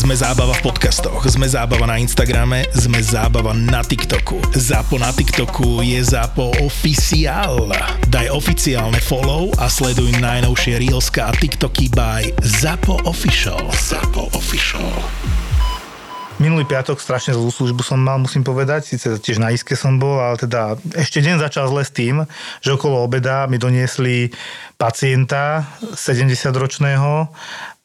Sme zábava v podcastoch, sme zábava na Instagrame, sme zábava na TikToku. Zápo na TikToku je Zápo oficiál. Daj oficiálne follow a sleduj najnovšie Reelska a TikToky by Zapo Official. Zapo Official. Minulý piatok strašne zlú službu som mal, musím povedať. Sice tiež na iske som bol, ale teda ešte deň začal zle s tým, že okolo obeda mi doniesli pacienta 70-ročného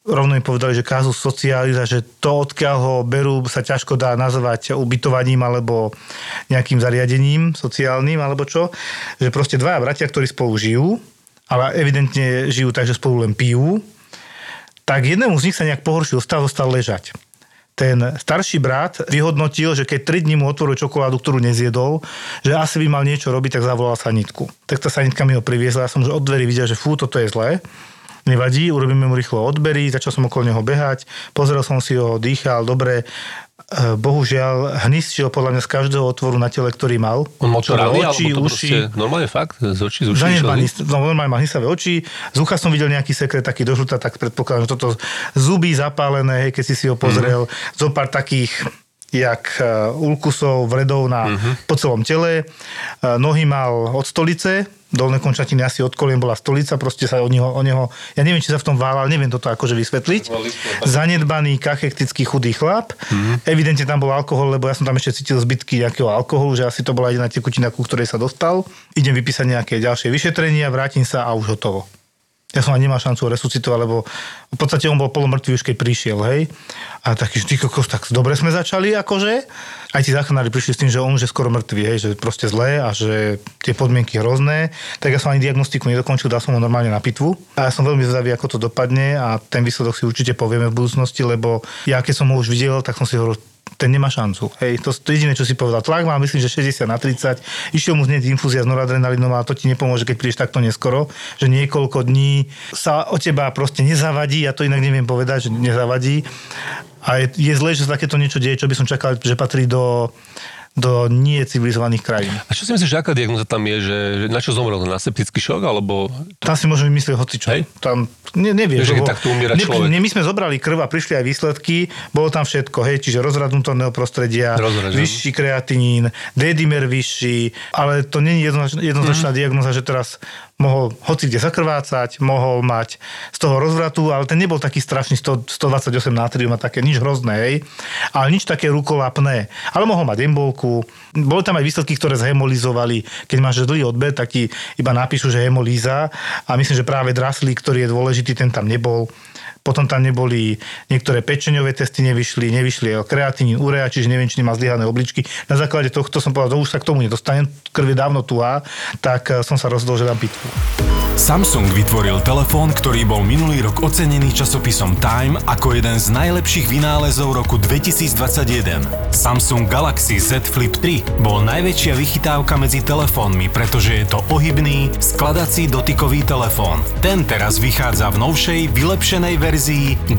rovno mi povedali, že kazus sociálisa, že to, odkiaľ ho berú, sa ťažko dá nazvať ubytovaním alebo nejakým zariadením sociálnym alebo čo. Že proste dvaja bratia, ktorí spolu žijú, ale evidentne žijú tak, že spolu len pijú, tak jednému z nich sa nejak pohoršil stav, zostal ležať. Ten starší brat vyhodnotil, že keď 3 dní mu otvoril čokoládu, ktorú nezjedol, že asi by mal niečo robiť, tak zavolal sanitku. Tak tá sanitka mi ho priviezla, ja som už od dverí videl, že fú, toto je zlé nevadí, urobíme mu rýchlo odbery, začal som okolo neho behať, pozrel som si ho, dýchal, dobre, e, bohužiaľ, hnis šiel podľa mňa z každého otvoru na tele, ktorý mal. On mal to rany, oči, alebo to uši. normálne fakt? Z očí, z uší? Zanedbaný, no, normálne mal hnisavé oči. Z ucha som videl nejaký sekret taký do žlta, tak predpokladám, že toto zuby zapálené, hej, keď si si ho pozrel. Mm-hmm. Zo pár takých jak e, ulkusov, vredov na, mm-hmm. po celom tele. E, nohy mal od stolice, dolné končatiny asi od kolien bola stolica, proste sa o neho, o neho, ja neviem, či sa v tom válal, neviem toto akože vysvetliť. Zanedbaný, kachektický, chudý chlap. Mm-hmm. Evidentne tam bol alkohol, lebo ja som tam ešte cítil zbytky nejakého alkoholu, že asi to bola jediná tekutina, ku ktorej sa dostal. Idem vypísať nejaké ďalšie vyšetrenia, vrátim sa a už hotovo. Ja som ani nemal šancu resuscitovať, lebo v podstate on bol polomrtvý už keď prišiel, hej. A taký, ty kokos, tak dobre sme začali, akože. Aj tí záchranári prišli s tým, že on už je skoro mŕtvý, hej, že proste zlé a že tie podmienky hrozné. Tak ja som ani diagnostiku nedokončil, dal som ho normálne na pitvu. A ja som veľmi zvedavý, ako to dopadne a ten výsledok si určite povieme v budúcnosti, lebo ja keď som ho už videl, tak som si hovoril, ten nemá šancu. Hej, to, to jediné, čo si povedal. Tlak má, myslím, že 60 na 30. Išiel mu znieť infúzia s noradrenalinom, ale to ti nepomôže, keď prídeš takto neskoro, že niekoľko dní sa o teba proste nezavadí, ja to inak neviem povedať, že nezavadí. A je, je zlé, že takéto niečo deje, čo by som čakal, že patrí do do nie civilizovaných krajín. A čo si myslíš, že aká diagnoza tam je, že, že na čo zomrel? Na septický šok? Alebo... Tam si môžeme myslieť hocičo. Hej? Tam, ne, neviem. Že lebo, takto umiera človek. Ne, my sme zobrali krv a prišli aj výsledky, bolo tam všetko, hej, čiže rozrad vnútorného prostredia, Rozrad, vyšší kreatinín, D-dimer vyšší, ale to nie je jednoznačná, jednoznačná mm. diagnoza, že teraz mohol hoci kde zakrvácať, mohol mať z toho rozvratu, ale ten nebol taký strašný 100, 128 natrium a také nič hrozné, hej. ale nič také rukolapné. Ale mohol mať embolku. Boli tam aj výsledky, ktoré zhemolizovali. Keď máš dlhý odber, tak ti iba napíšu, že hemolíza a myslím, že práve draslík, ktorý je dôležitý, ten tam nebol. Potom tam neboli niektoré pečeňové testy, nevyšli, nevyšli kreatín, urea, čiže neviem, či nemá zlyhané obličky. Na základe tohto som povedal, že už sa k tomu nedostanem, krv je dávno tu a tak eh, som sa rozhodol, že dám pitvu. Samsung vytvoril telefón, ktorý bol minulý rok ocenený časopisom Time ako jeden z najlepších vynálezov roku 2021. Samsung Galaxy Z Flip 3 bol najväčšia vychytávka medzi telefónmi, pretože je to ohybný, skladací dotykový telefón. Ten teraz vychádza v novšej, vylepšenej verzii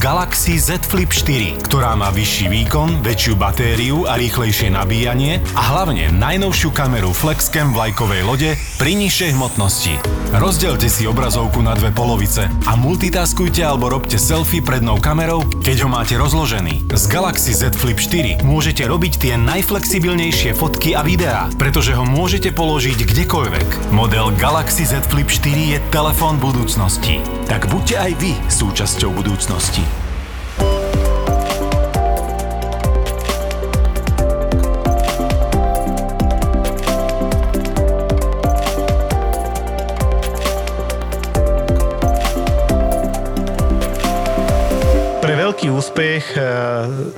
Galaxy Z Flip 4, ktorá má vyšší výkon, väčšiu batériu a rýchlejšie nabíjanie a hlavne najnovšiu kameru Flexcam vlajkovej lode pri nižšej hmotnosti. Rozdielte si obrazovku na dve polovice a multitaskujte alebo robte selfie prednou kamerou, keď ho máte rozložený. Z Galaxy Z Flip 4 môžete robiť tie najflexibilnejšie fotky a videá, pretože ho môžete položiť kdekoľvek. Model Galaxy Z Flip 4 je telefón budúcnosti. Tak buďte aj vy súčasťou budúcnosti budúcnosti. Veľký úspech. E,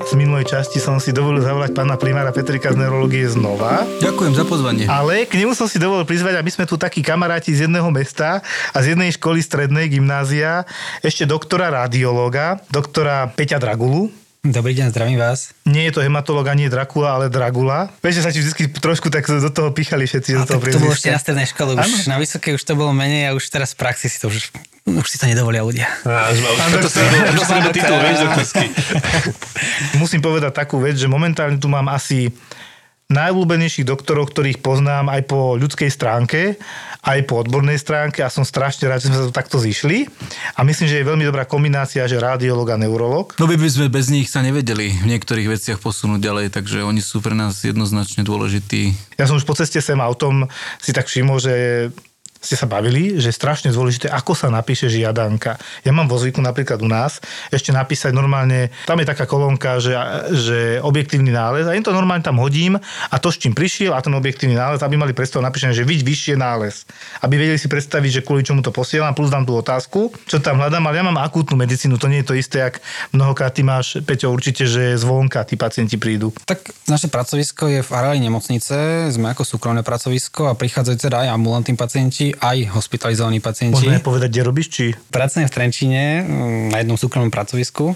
z minulej časti som si dovolil zavolať pána primára Petrika z neurologie znova. Ďakujem za pozvanie. Ale k nemu som si dovolil prizvať, aby sme tu takí kamaráti z jedného mesta a z jednej školy strednej gymnázia, ešte doktora radiológa, doktora Peťa Dragulu. Dobrý deň, zdravím vás. Nie je to hematológ nie Drakula, ale Dragula. Vieš, že sa ti vždy trošku tak do toho pichali všetci. A do toho to bolo ešte na strednej škole, už ano? na vysokej už to bolo menej a už teraz v praxi si to už už si to nedovolia ľudia. Musím povedať takú vec, že momentálne tu mám asi najobľúbenejších doktorov, ktorých poznám aj po ľudskej stránke, aj po odbornej stránke a som strašne rád, že sme sa to takto zišli. A myslím, že je veľmi dobrá kombinácia, že radiolog a neurolog. No by sme bez nich sa nevedeli v niektorých veciach posunúť ďalej, takže oni sú pre nás jednoznačne dôležití. Ja som už po ceste sem a o tom si tak všimol, že ste sa bavili, že je strašne dôležité, ako sa napíše žiadanka. Ja mám vo zvyku napríklad u nás ešte napísať normálne, tam je taká kolónka, že, že objektívny nález a im to normálne tam hodím a to, s čím prišiel a ten objektívny nález, aby mali predstavu napísané, že vidť vyššie nález. Aby vedeli si predstaviť, že kvôli čomu to posielam, plus dám tú otázku, čo tam hľadám, ale ja mám akútnu medicínu, to nie je to isté, ak mnohokrát ty máš, Peťo, určite, že zvonka tí pacienti prídu. Tak naše pracovisko je v areáli nemocnice, sme ako súkromné pracovisko a prichádzajú teda aj ambulantní pacienti, aj hospitalizovaní pacienti. Môžeme povedať, kde robíš, či? Pracujem v Trenčine mm, na jednom súkromnom pracovisku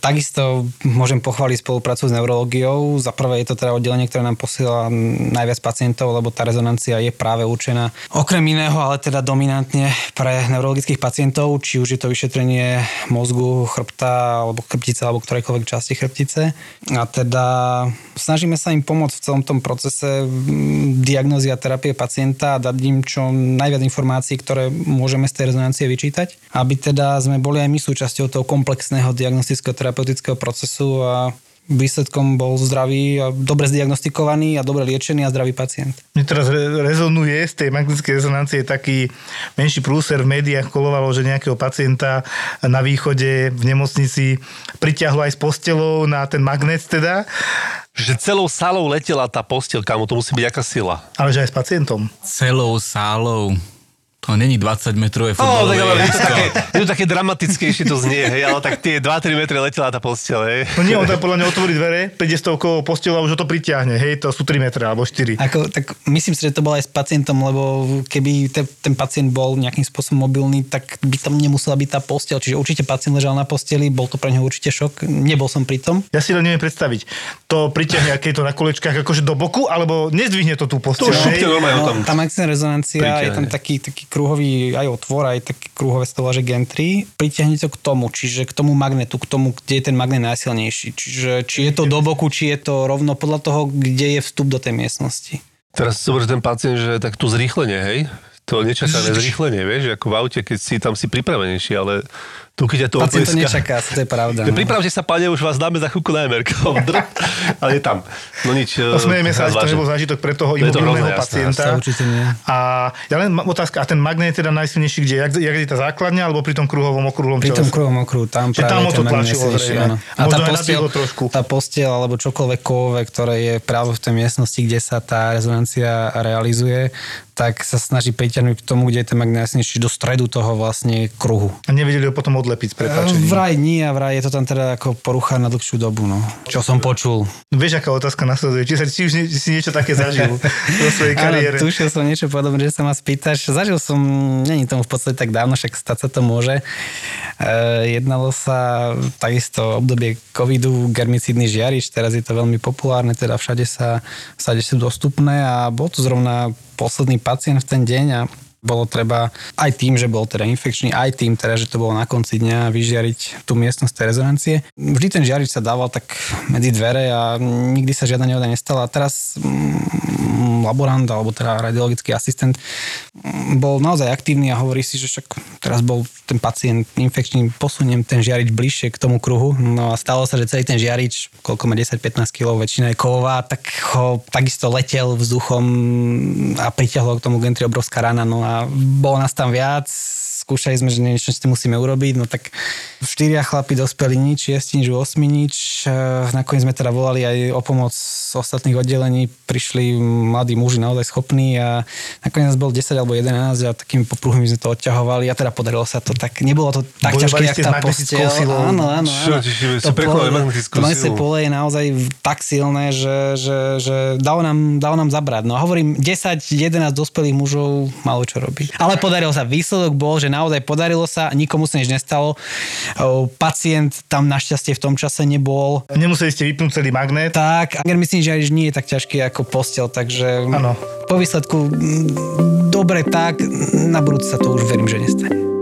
takisto môžem pochváliť spoluprácu s neurológiou. Za prvé je to teda oddelenie, ktoré nám posiela najviac pacientov, lebo tá rezonancia je práve určená okrem iného, ale teda dominantne pre neurologických pacientov, či už je to vyšetrenie mozgu, chrbta alebo chrbtice alebo ktorejkoľvek časti chrbtice. A teda snažíme sa im pomôcť v celom tom procese diagnózy a terapie pacienta a dať im čo najviac informácií, ktoré môžeme z tej rezonancie vyčítať, aby teda sme boli aj my súčasťou toho komplexného diagnózy diagnosticko-terapeutického procesu a výsledkom bol zdravý a dobre zdiagnostikovaný a dobre liečený a zdravý pacient. Mne teraz rezonuje z tej magnetickej rezonancie taký menší prúser v médiách kolovalo, že nejakého pacienta na východe v nemocnici priťahlo aj s postelou na ten magnet teda. Že celou sálou letela tá postel, kamo, to musí byť aká sila. Ale že aj s pacientom. Celou sálou. To není 20 metrové futbalové oh, je, to také, je to také dramatickejšie to znie, hej, ale tak tie 2-3 metre letela tá postel, hej. No nie, on tam podľa mňa otvorí dvere, príde stovkou postel a už ho to pritiahne, hej, to sú 3 metre alebo 4. Ako, tak myslím si, že to bol aj s pacientom, lebo keby te, ten pacient bol nejakým spôsobom mobilný, tak by tam nemusela byť tá postel, čiže určite pacient ležal na posteli, bol to pre neho určite šok, nebol som pri tom. Ja si len neviem predstaviť, to pritiahne, aké je to na kolečkách, akože do boku, alebo nezdvihne to tú postel. To no, no, tá rezonancia pritiahne. je tam taký, taký kruhový aj otvor, aj také krúhové stolaže Gentry, pritiahne to k tomu, čiže k tomu magnetu, k tomu, kde je ten magnet najsilnejší. Čiže či je to do boku, či je to rovno podľa toho, kde je vstup do tej miestnosti. Teraz si ten pacient, že tak tu zrýchlenie, hej? To nečakané zrýchlenie, vieš, ako v aute, keď si tam si pripravenejší, ale tu keď ťa to Pacient to nečaká, to je pravda. No. Pripravte sa, pane, už vás dáme za chvíľku na MRK. ale je tam. No nič. Osmejeme sa, že to nebol zážitok pre toho imobilného pacienta. To určite nie. A ja len otázka, a ten magnet je teda najsilnejší kde? Jak, jak je tá základňa, alebo pri tom kruhovom okrúhlom Pri tom kruhovom okruhu, tam práve tam to tlačilo. A tá postiel, tá postiel, alebo čokoľvek kovové, ktoré je práve v tej miestnosti, kde sa tá rezonancia realizuje, tak sa snaží priťahnuť k tomu, kde je ten magnet najsilnejší, do stredu toho vlastne kruhu. A nevedeli ho potom odlepiť s prepáčením. Vraj nie a vraj je to tam teda ako porucha na dlhšiu dobu, no. Čo som počul. Vieš, aká otázka nasleduje? Či, sa, či už nie, si niečo také zažil vo svojej kariére? Áno, tušil som niečo podobné, že sa ma spýtaš. Zažil som, není tomu v podstate tak dávno, však stať sa to môže. E, jednalo sa takisto obdobie covidu, germicídny žiarič, teraz je to veľmi populárne, teda všade sa, všade sú dostupné a bol to zrovna posledný pacient v ten deň a bolo treba aj tým, že bol teda infekčný, aj tým teda, že to bolo na konci dňa vyžiariť tú miestnosť tej rezonancie. Vždy ten žiarič sa dával tak medzi dvere a nikdy sa žiadna nehoda nestala. A teraz mm, laborant alebo teda radiologický asistent mm, bol naozaj aktívny a hovorí si, že však teraz bol ten pacient infekčný, posuniem ten žiarič bližšie k tomu kruhu. No a stalo sa, že celý ten žiarič, koľko má 10-15 kg, väčšina je kovová, tak ho takisto letel vzduchom a priťahlo k tomu gentry obrovská rana. No a bolo nás tam viac, skúšali sme, že niečo s tým musíme urobiť, no tak štyria chlapi dospeli nič, šiesti nič, osmi nič. Eh, nakoniec sme teda volali aj o pomoc z ostatných oddelení, prišli mladí muži naozaj schopní a nakoniec nás bol 10 alebo 11 a takými popruhmi sme to odťahovali a teda podarilo sa to tak, nebolo to tak ťažké, jak tá postel. Áno, áno, áno. Čo, to, pole, to pole je naozaj tak silné, že, že, že dalo, nám, dalo nám zabrať. No a hovorím, 10-11 dospelých mužov malo čo robiť. Ale podarilo sa. Výsledok bol, že naozaj podarilo sa, nikomu sa nič nestalo. Pacient tam našťastie v tom čase nebol. Nemuseli ste vypnúť celý magnet. Tak, a myslím, že aj nie je tak ťažký ako postel, takže ano. po výsledku dobre tak, na budúce sa to už verím, že nestane.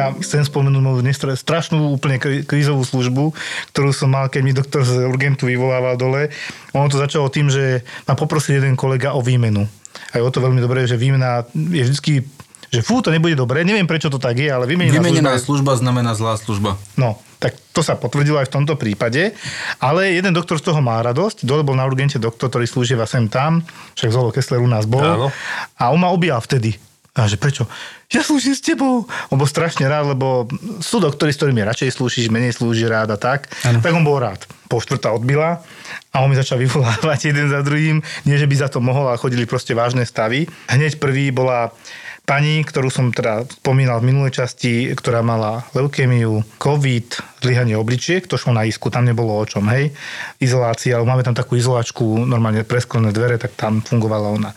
Ja chcem spomenúť moju strašnú úplne krízovú službu, ktorú som mal, keď mi doktor z urgentu vyvolával dole. Ono to začalo tým, že ma poprosil jeden kolega o výmenu. A je o to veľmi dobré, že výmena je vždycky že fú, to nebude dobré, neviem prečo to tak je, ale vymenená, Vymenená služba, služba znamená zlá služba. No, tak to sa potvrdilo aj v tomto prípade, ale jeden doktor z toho má radosť, dole bol na urgente doktor, ktorý slúžieva sem tam, však Zolo Kessler u nás bol Áno. a on ma objal vtedy. A že prečo? Ja slúžim s tebou. On bol strašne rád, lebo sú doktori, s ktorými radšej slúžiš, menej slúži rád a tak. Ano. Tak on bol rád. Po štvrtá odbila a on mi začal vyvolávať jeden za druhým. Nie, že by za to mohol, ale chodili proste vážne stavy. Hneď prvý bola pani, ktorú som teda spomínal v minulej časti, ktorá mala leukémiu, COVID, zlyhanie obličiek, to šlo na isku, tam nebolo o čom, hej. Izolácia, máme tam takú izolačku, normálne presklené dvere, tak tam fungovala ona.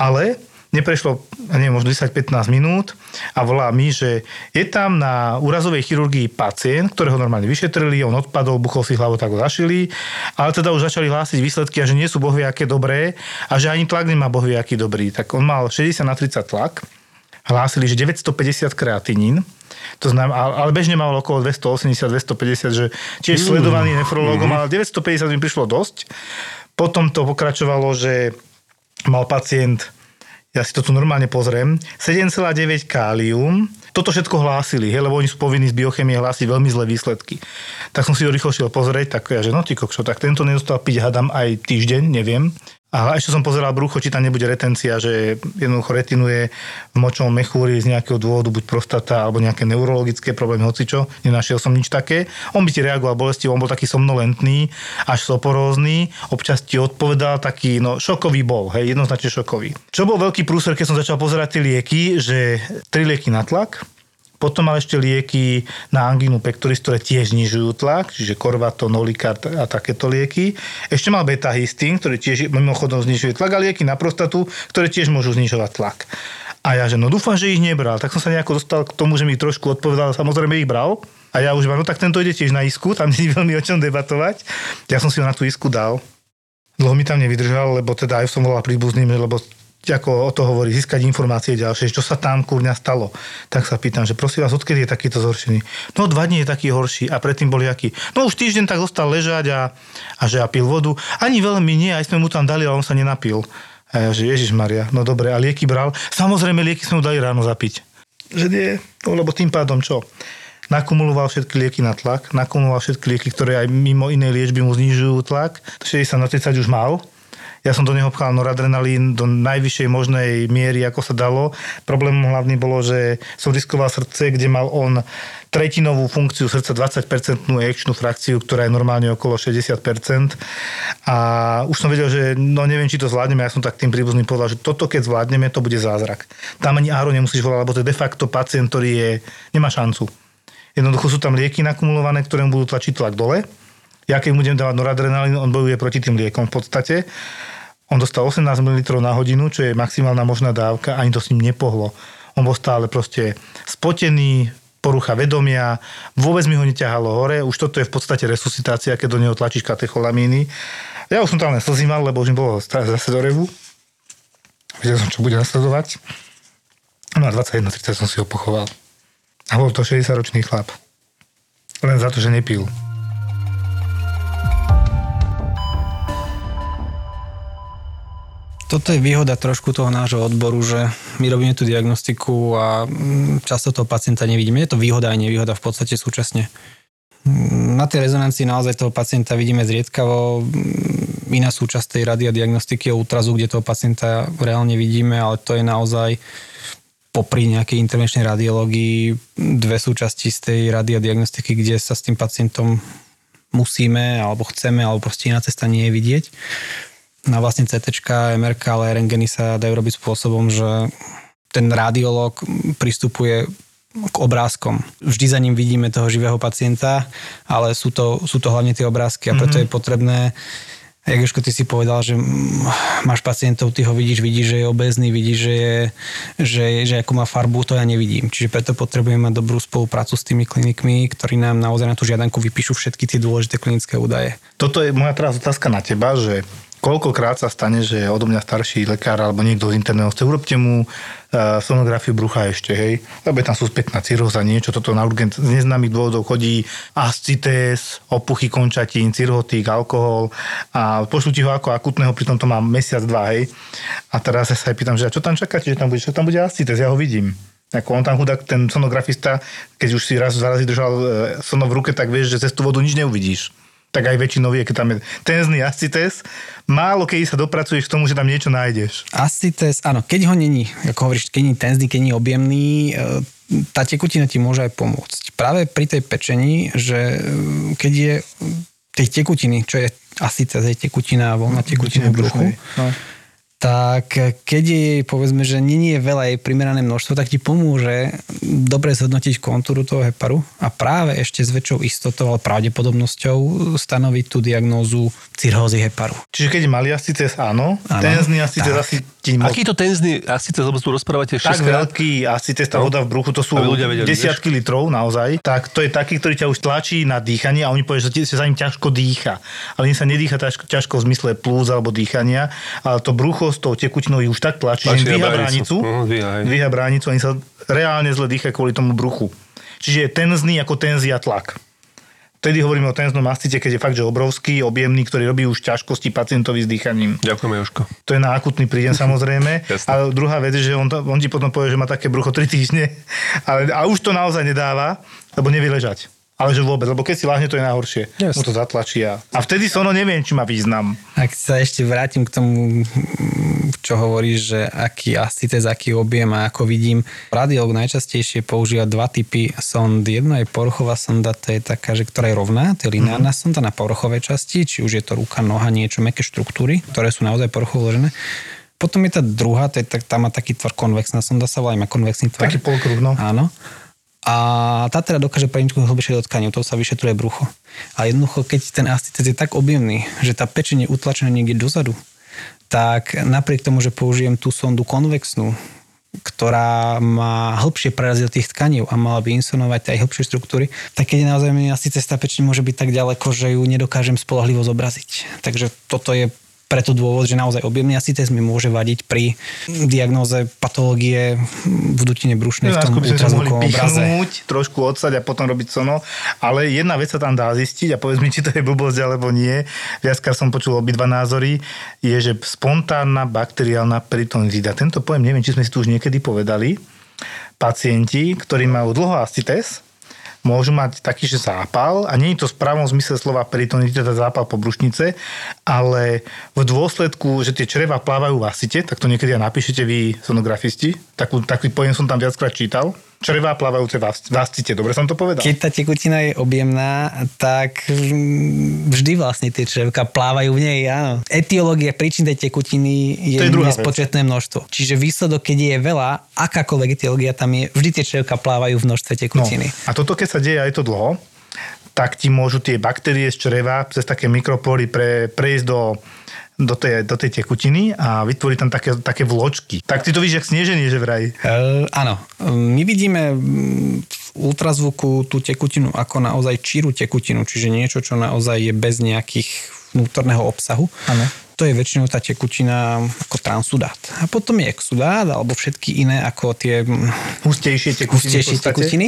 Ale neprešlo, neviem, možno 10-15 minút a volá mi, že je tam na úrazovej chirurgii pacient, ktorého normálne vyšetrili, on odpadol, buchol si hlavu, tak ho zašili, ale teda už začali hlásiť výsledky a že nie sú bohviaké dobré a že ani tlak nemá bohviaký dobrý. Tak on mal 60 na 30 tlak, hlásili, že 950 kreatinín, to znamená, ale bežne mal okolo 280-250, že tiež sledovaný nefrológom, ale 950 mi prišlo dosť. Potom to pokračovalo, že mal pacient, ja si to tu normálne pozriem, 7,9 kálium, toto všetko hlásili, hej, lebo oni sú povinní z biochemie hlásiť veľmi zlé výsledky. Tak som si ho rýchlo šiel pozrieť, tak ja, že no ty kokšo, tak tento nedostal piť, hadam aj týždeň, neviem. A ešte som pozeral brucho, či tam nebude retencia, že jednoducho retinuje v močovom mechúri z nejakého dôvodu, buď prostata alebo nejaké neurologické problémy, hocičo. Nenašiel som nič také. On by ti reagoval bolestivo, on bol taký somnolentný, až soporózny, občas ti odpovedal taký, no šokový bol, hej, jednoznačne šokový. Čo bol veľký prúser, keď som začal pozerať tie lieky, že tri lieky na tlak, potom mal ešte lieky na angínu pectoris, ktoré tiež znižujú tlak, čiže Corvato, Nolikart a takéto lieky. Ešte mal beta-hystín, ktorý tiež mimochodom znižuje tlak a lieky na prostatu, ktoré tiež môžu znižovať tlak. A ja, že no dúfam, že ich nebral. Tak som sa nejako dostal k tomu, že mi trošku odpovedal, samozrejme ich bral. A ja už mám, no tak tento ide tiež na isku, tam nie je veľmi o čom debatovať. Ja som si ho na tú isku dal. Dlho mi tam nevydržal, lebo teda aj som volal príbuzným, lebo ako o to hovorí, získať informácie ďalšie, čo sa tam kurňa stalo. Tak sa pýtam, že prosím vás, odkedy je takýto zhoršený? No dva dní je taký horší a predtým boli aký. No už týždeň tak zostal ležať a, a že ja pil vodu. Ani veľmi nie, aj sme mu tam dali, ale on sa nenapil. A ja, že Ježiš Maria, no dobre, a lieky bral? Samozrejme, lieky sme mu dali ráno zapiť. Že nie, no lebo tým pádom čo? nakumuloval všetky lieky na tlak, nakumuloval všetky lieky, ktoré aj mimo inej liečby mu znižujú tlak. 60 na 30 už mal, ja som do neho pchal noradrenalín do najvyššej možnej miery, ako sa dalo. Problémom hlavný bolo, že som riskoval srdce, kde mal on tretinovú funkciu srdca, 20-percentnú ejekčnú frakciu, ktorá je normálne okolo 60%. A už som vedel, že no neviem, či to zvládneme. Ja som tak tým príbuzným povedal, že toto keď zvládneme, to bude zázrak. Tam ani áro nemusíš volať, lebo to je de facto pacient, ktorý je, nemá šancu. Jednoducho sú tam lieky nakumulované, ktoré mu budú tlačiť tlak dole. Ja keď budem dávať noradrenalín, on bojuje proti tým liekom v podstate. On dostal 18 ml na hodinu, čo je maximálna možná dávka, ani to s ním nepohlo. On bol stále proste spotený, porucha vedomia, vôbec mi ho neťahalo hore, už toto je v podstate resuscitácia, keď do neho tlačíš katecholamíny. Ja už som tam len slzy mal, lebo už mi bolo zase do revu. Vedel som, čo bude nasledovať. No a 21.30 som si ho pochoval. A bol to 60-ročný chlap. Len za to, že nepil. Toto je výhoda trošku toho nášho odboru, že my robíme tú diagnostiku a mm, často toho pacienta nevidíme. Je to výhoda aj nevýhoda v podstate súčasne. Mm, na tej rezonancii naozaj toho pacienta vidíme zriedkavo. Mm, iná súčasť tej radiodiagnostiky je ultrazu, kde toho pacienta reálne vidíme, ale to je naozaj popri nejakej intervenčnej radiológii dve súčasti z tej radiodiagnostiky, kde sa s tým pacientom musíme, alebo chceme, alebo proste iná cesta nie je vidieť na vlastne CT, MRK, ale rengeny sa dajú robiť spôsobom, že ten radiolog pristupuje k obrázkom. Vždy za ním vidíme toho živého pacienta, ale sú to, sú to hlavne tie obrázky a preto mm-hmm. je potrebné Jak Jožko, ty si povedal, že máš pacientov, ty ho vidíš, vidíš, že je obezný, vidíš, že, je, že, že ako má farbu, to ja nevidím. Čiže preto potrebujeme mať dobrú spoluprácu s tými klinikmi, ktorí nám naozaj na tú žiadanku vypíšu všetky tie dôležité klinické údaje. Toto je moja teraz otázka na teba, že koľkokrát sa stane, že odo mňa starší lekár alebo niekto z interného chce, urobte mu uh, sonografiu brucha ešte, hej, lebo tam suspektná cirhóza, niečo, toto na urgent z neznámych dôvodov chodí ascites, opuchy končatín, cirhotík, alkohol a pošlu ti ho ako akutného, pritom to má mesiac, dva, hej. A teraz ja sa aj pýtam, že čo tam čakáte, že tam bude, čo tam bude ascites, ja ho vidím. Ako on tam chudák, ten sonografista, keď už si raz zarazí držal e, sono v ruke, tak vieš, že cez tú vodu nič neuvidíš. Tak aj väčšinou vie, keď tam je tenzný ascites, málo kedy sa dopracuješ k tomu, že tam niečo nájdeš. Ascites, áno, keď ho není, ako hovoríš, keď nie tenzný, keď nie objemný, e, tá tekutina ti môže aj pomôcť. Práve pri tej pečení, že e, keď je tej tekutiny, čo je ascites, je tekutina, voľná tekutina v bruchu, No. Tak keď je jej, povedzme, že nie je veľa jej primerané množstvo, tak ti pomôže dobre zhodnotiť kontúru toho heparu a práve ešte s väčšou istotou, ale pravdepodobnosťou stanoviť tú diagnózu cirhózy heparu. Čiže keď je malý ascites, áno, Áno. tenzný ascites Tak. asi moc Aký to tenzný ascites, lebo tu rozprávate tak 6 krát? veľký ascites, tá No. voda v bruchu, to sú ľudia vedeli, desiatky litrov naozaj, tak to je taký, ktorý ťa už tlačí na dýchanie a oni povedia, že sa im ťažko dýcha. Ale im sa nedýcha ťažko, ťažko v zmysle plúc alebo dýchania, ale to brucho s tou tekutinou už tak tlačí, že im dvíha bránicu. Mhm, dvíha, dvíha bránicu, oni sa reálne zle dýchajú kvôli tomu bruchu. Čiže je tenzný ako tenzia tlak. Vtedy hovoríme o tenznom ascite, keď je fakt, že obrovský, objemný, ktorý robí už ťažkosti pacientovi s dýchaním. Ďakujeme, Joško. To je na akutný príjem samozrejme. Ale druhá vec je, že on, to, on ti potom povie, že má také brucho 3 týždne. Ale, a už to naozaj nedáva, lebo nevie ležať. Ale že vôbec, lebo keď si láhne, to je najhoršie. Jasné. Mu to zatlačí a, a vtedy sa ono neviem, či má význam. Ak sa ešte vrátim k tomu, čo hovoríš, že aký ascites, aký objem a ako vidím, radiolog najčastejšie používa dva typy sond. Jedno je poruchová sonda, to je taká, že ktorá je rovná, to je lineárna mm-hmm. sonda na poruchovej časti, či už je to ruka, noha, niečo, meké štruktúry, ktoré sú naozaj poruchovo uložené. Potom je tá druhá, to je, tak, tá má taký tvar konvexná sonda, sa volá, má konvexný tvar. Taký polkruh, no. Áno. A tá teda dokáže preniknúť hlbšie do tkaniu, to sa vyšetruje brucho. A jednoducho, keď ten ascites je tak objemný, že tá pečenie je utlačená niekde dozadu, tak napriek tomu, že použijem tú sondu konvexnú, ktorá má hĺbšie preraziť do tých tkaní a mala by insonovať aj hĺbšie štruktúry, tak keď je naozaj asi cesta pečenie môže byť tak ďaleko, že ju nedokážem spolahlivo zobraziť. Takže toto je preto dôvod, že naozaj objemný ascites mi môže vadiť pri diagnóze patológie v dutine brušnej v tom ultrazvukovom obraze. trošku odsať a potom robiť sono, ale jedna vec sa tam dá zistiť a povedz mi, či to je blbosť alebo nie. Viackrát som počul obidva názory, je, že spontánna bakteriálna peritonizida. Tento pojem, neviem, či sme si tu už niekedy povedali, pacienti, ktorí majú dlho ascites, môžu mať taký, že zápal a nie je to v pravom zmysle slova peritonitida, teda zápal pobrušnice, ale v dôsledku, že tie čreva plávajú v asite, tak to niekedy aj napíšete vy sonografisti, takú, taký pojem som tam viackrát čítal, čreva plávajúce v as- v ascite, dobre som to povedal? Keď tá tekutina je objemná, tak vždy vlastne tie črevka plávajú v nej, áno. Etiológia príčin tej tekutiny je, To je vec. nespočetné množstvo. Čiže výsledok, keď je veľa, akákoľvek etiológia tam je, vždy tie črevka plávajú v množstve tekutiny. No. A toto, keď sa deje aj to dlho, tak ti môžu tie baktérie z čreva cez také mikropory pre, prejsť do, do, tej, do tej tekutiny a vytvoriť tam také, také vločky. Tak ty to vidíš, jak sneženie, že vraj. Uh, áno, my vidíme v ultrazvuku tú tekutinu ako naozaj číru tekutinu, čiže niečo, čo naozaj je bez nejakých vnútorného obsahu. Áno. To je väčšinou tá tekutina ako transudát. A potom je exudát, alebo všetky iné ako tie mm, Hustejšie tekutiny. hustejšie tekutiny.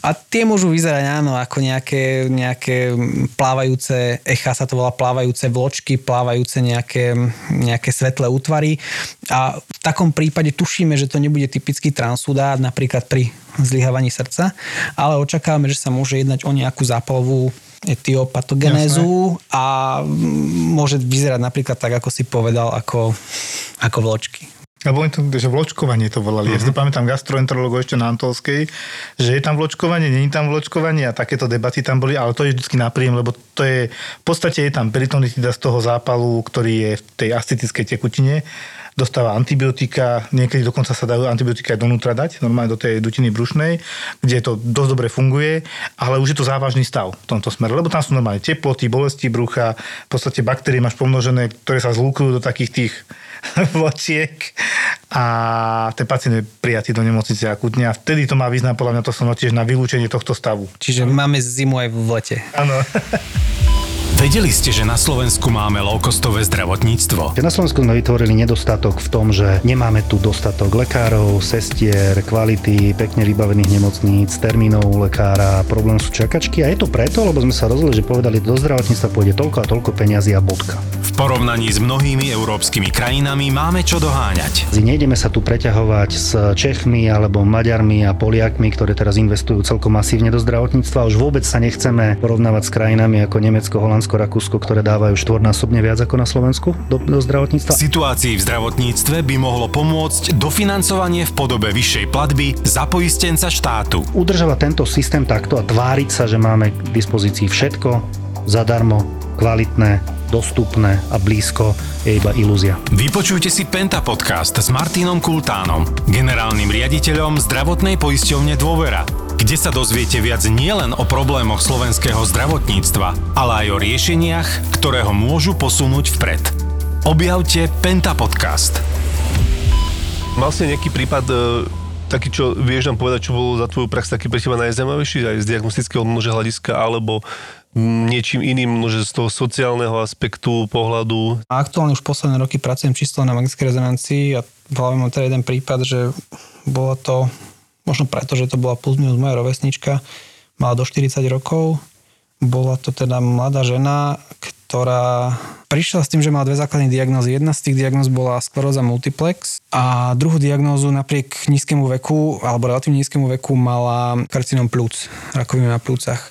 A tie môžu vyzerať áno, ako nejaké, nejaké plávajúce, echa sa to volá plávajúce vločky, plávajúce nejaké, nejaké svetlé útvary. A v takom prípade tušíme, že to nebude typický transudát, napríklad pri zlyhávaní srdca, ale očakávame, že sa môže jednať o nejakú zápalovú etiopatogenézu a môže vyzerať napríklad tak, ako si povedal, ako, ako vločky. Lebo oni to, že vločkovanie to volali. Uh-huh. Ja si to pamätám gastroenterologov ešte na Antolskej, že je tam vločkovanie, není tam vločkovanie a takéto debaty tam boli, ale to je vždy na príjem, lebo to je, v podstate je tam peritonitida z toho zápalu, ktorý je v tej ascetickej tekutine, dostáva antibiotika, niekedy dokonca sa dajú antibiotika aj donútra dať, normálne do tej dutiny brušnej, kde to dosť dobre funguje, ale už je to závažný stav v tomto smere, lebo tam sú normálne teploty, bolesti brucha, v podstate baktérie máš pomnožené, ktoré sa zlúkujú do takých tých vločiek a ten pacient je prijatý do nemocnice akutne a vtedy to má význam podľa mňa to som tiež na vylúčenie tohto stavu. Čiže máme zimu aj v lete. Áno. Vedeli ste, že na Slovensku máme low-costové zdravotníctvo? Na Slovensku sme vytvorili nedostatok v tom, že nemáme tu dostatok lekárov, sestier, kvality, pekne vybavených nemocníc, termínov lekára, problém sú čakačky a je to preto, lebo sme sa rozhodli, že povedali, do zdravotníctva pôjde toľko a toľko peňazí a bodka. V porovnaní s mnohými európskymi krajinami máme čo doháňať. Nejdeme sa tu preťahovať s Čechmi alebo Maďarmi a Poliakmi, ktorí teraz investujú celkom masívne do zdravotníctva. Už vôbec sa nechceme porovnávať s krajinami ako Nemecko, Holandsko, Rakúsko, ktoré dávajú štvornásobne viac ako na Slovensku do, do zdravotníctva? Situácii v zdravotníctve by mohlo pomôcť dofinancovanie v podobe vyššej platby za poistenca štátu. Udržovať tento systém takto a tváriť sa, že máme k dispozícii všetko zadarmo, kvalitné, dostupné a blízko je iba ilúzia. Vypočujte si Penta podcast s Martinom Kultánom, generálnym riaditeľom zdravotnej poisťovne Dôvera kde sa dozviete viac nielen o problémoch slovenského zdravotníctva, ale aj o riešeniach, ktoré ho môžu posunúť vpred. Objavte Penta Podcast. Mal si nejaký prípad e, taký, čo vieš nám povedať, čo bolo za tvoju prax taký pre teba najzaujímavejší, aj z diagnostického množe hľadiska, alebo niečím iným, že z toho sociálneho aspektu, pohľadu? Aktuálne už posledné roky pracujem čisto na magnetickej rezonancii a v hlave mám teda jeden prípad, že bolo to možno preto, že to bola plus minus moja rovesnička, mala do 40 rokov. Bola to teda mladá žena, ktorá prišla s tým, že mala dve základné diagnózy. Jedna z tých diagnóz bola skleróza multiplex a druhú diagnózu napriek nízkemu veku, alebo relatívne nízkemu veku mala karcinom plúc, rakovinu na plúcach.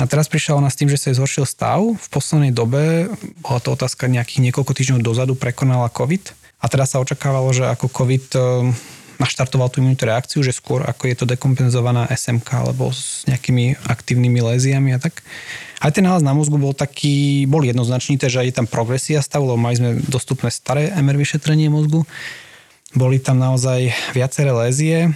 A teraz prišla ona s tým, že sa jej zhoršil stav. V poslednej dobe, bola to otázka nejakých niekoľko týždňov dozadu, prekonala COVID. A teraz sa očakávalo, že ako COVID naštartoval tú imunitú reakciu, že skôr ako je to dekompenzovaná SMK alebo s nejakými aktívnymi léziami a tak. Aj ten nález na mozgu bol taký, bol jednoznačný, že je tam progresia stavu, lebo mali sme dostupné staré MR vyšetrenie mozgu. Boli tam naozaj viaceré lézie,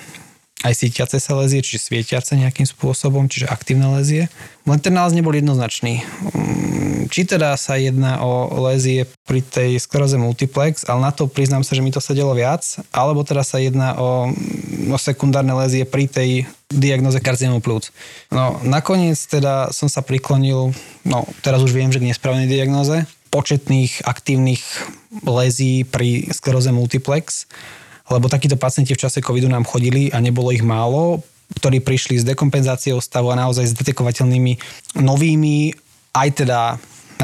aj sítiace sa lezie, čiže svietiace nejakým spôsobom, čiže aktívne lezie. Len ten nález nebol jednoznačný. Mm, či teda sa jedná o lezie pri tej skleróze multiplex, ale na to priznám sa, že mi to sedelo viac, alebo teda sa jedná o, o sekundárne lezie pri tej diagnoze karcinomu plúc. No nakoniec teda som sa priklonil, no teraz už viem, že k nesprávnej diagnoze, početných aktívnych lezí pri skleróze multiplex lebo takíto pacienti v čase covidu nám chodili a nebolo ich málo, ktorí prišli s dekompenzáciou stavu a naozaj s detekovateľnými novými, aj teda,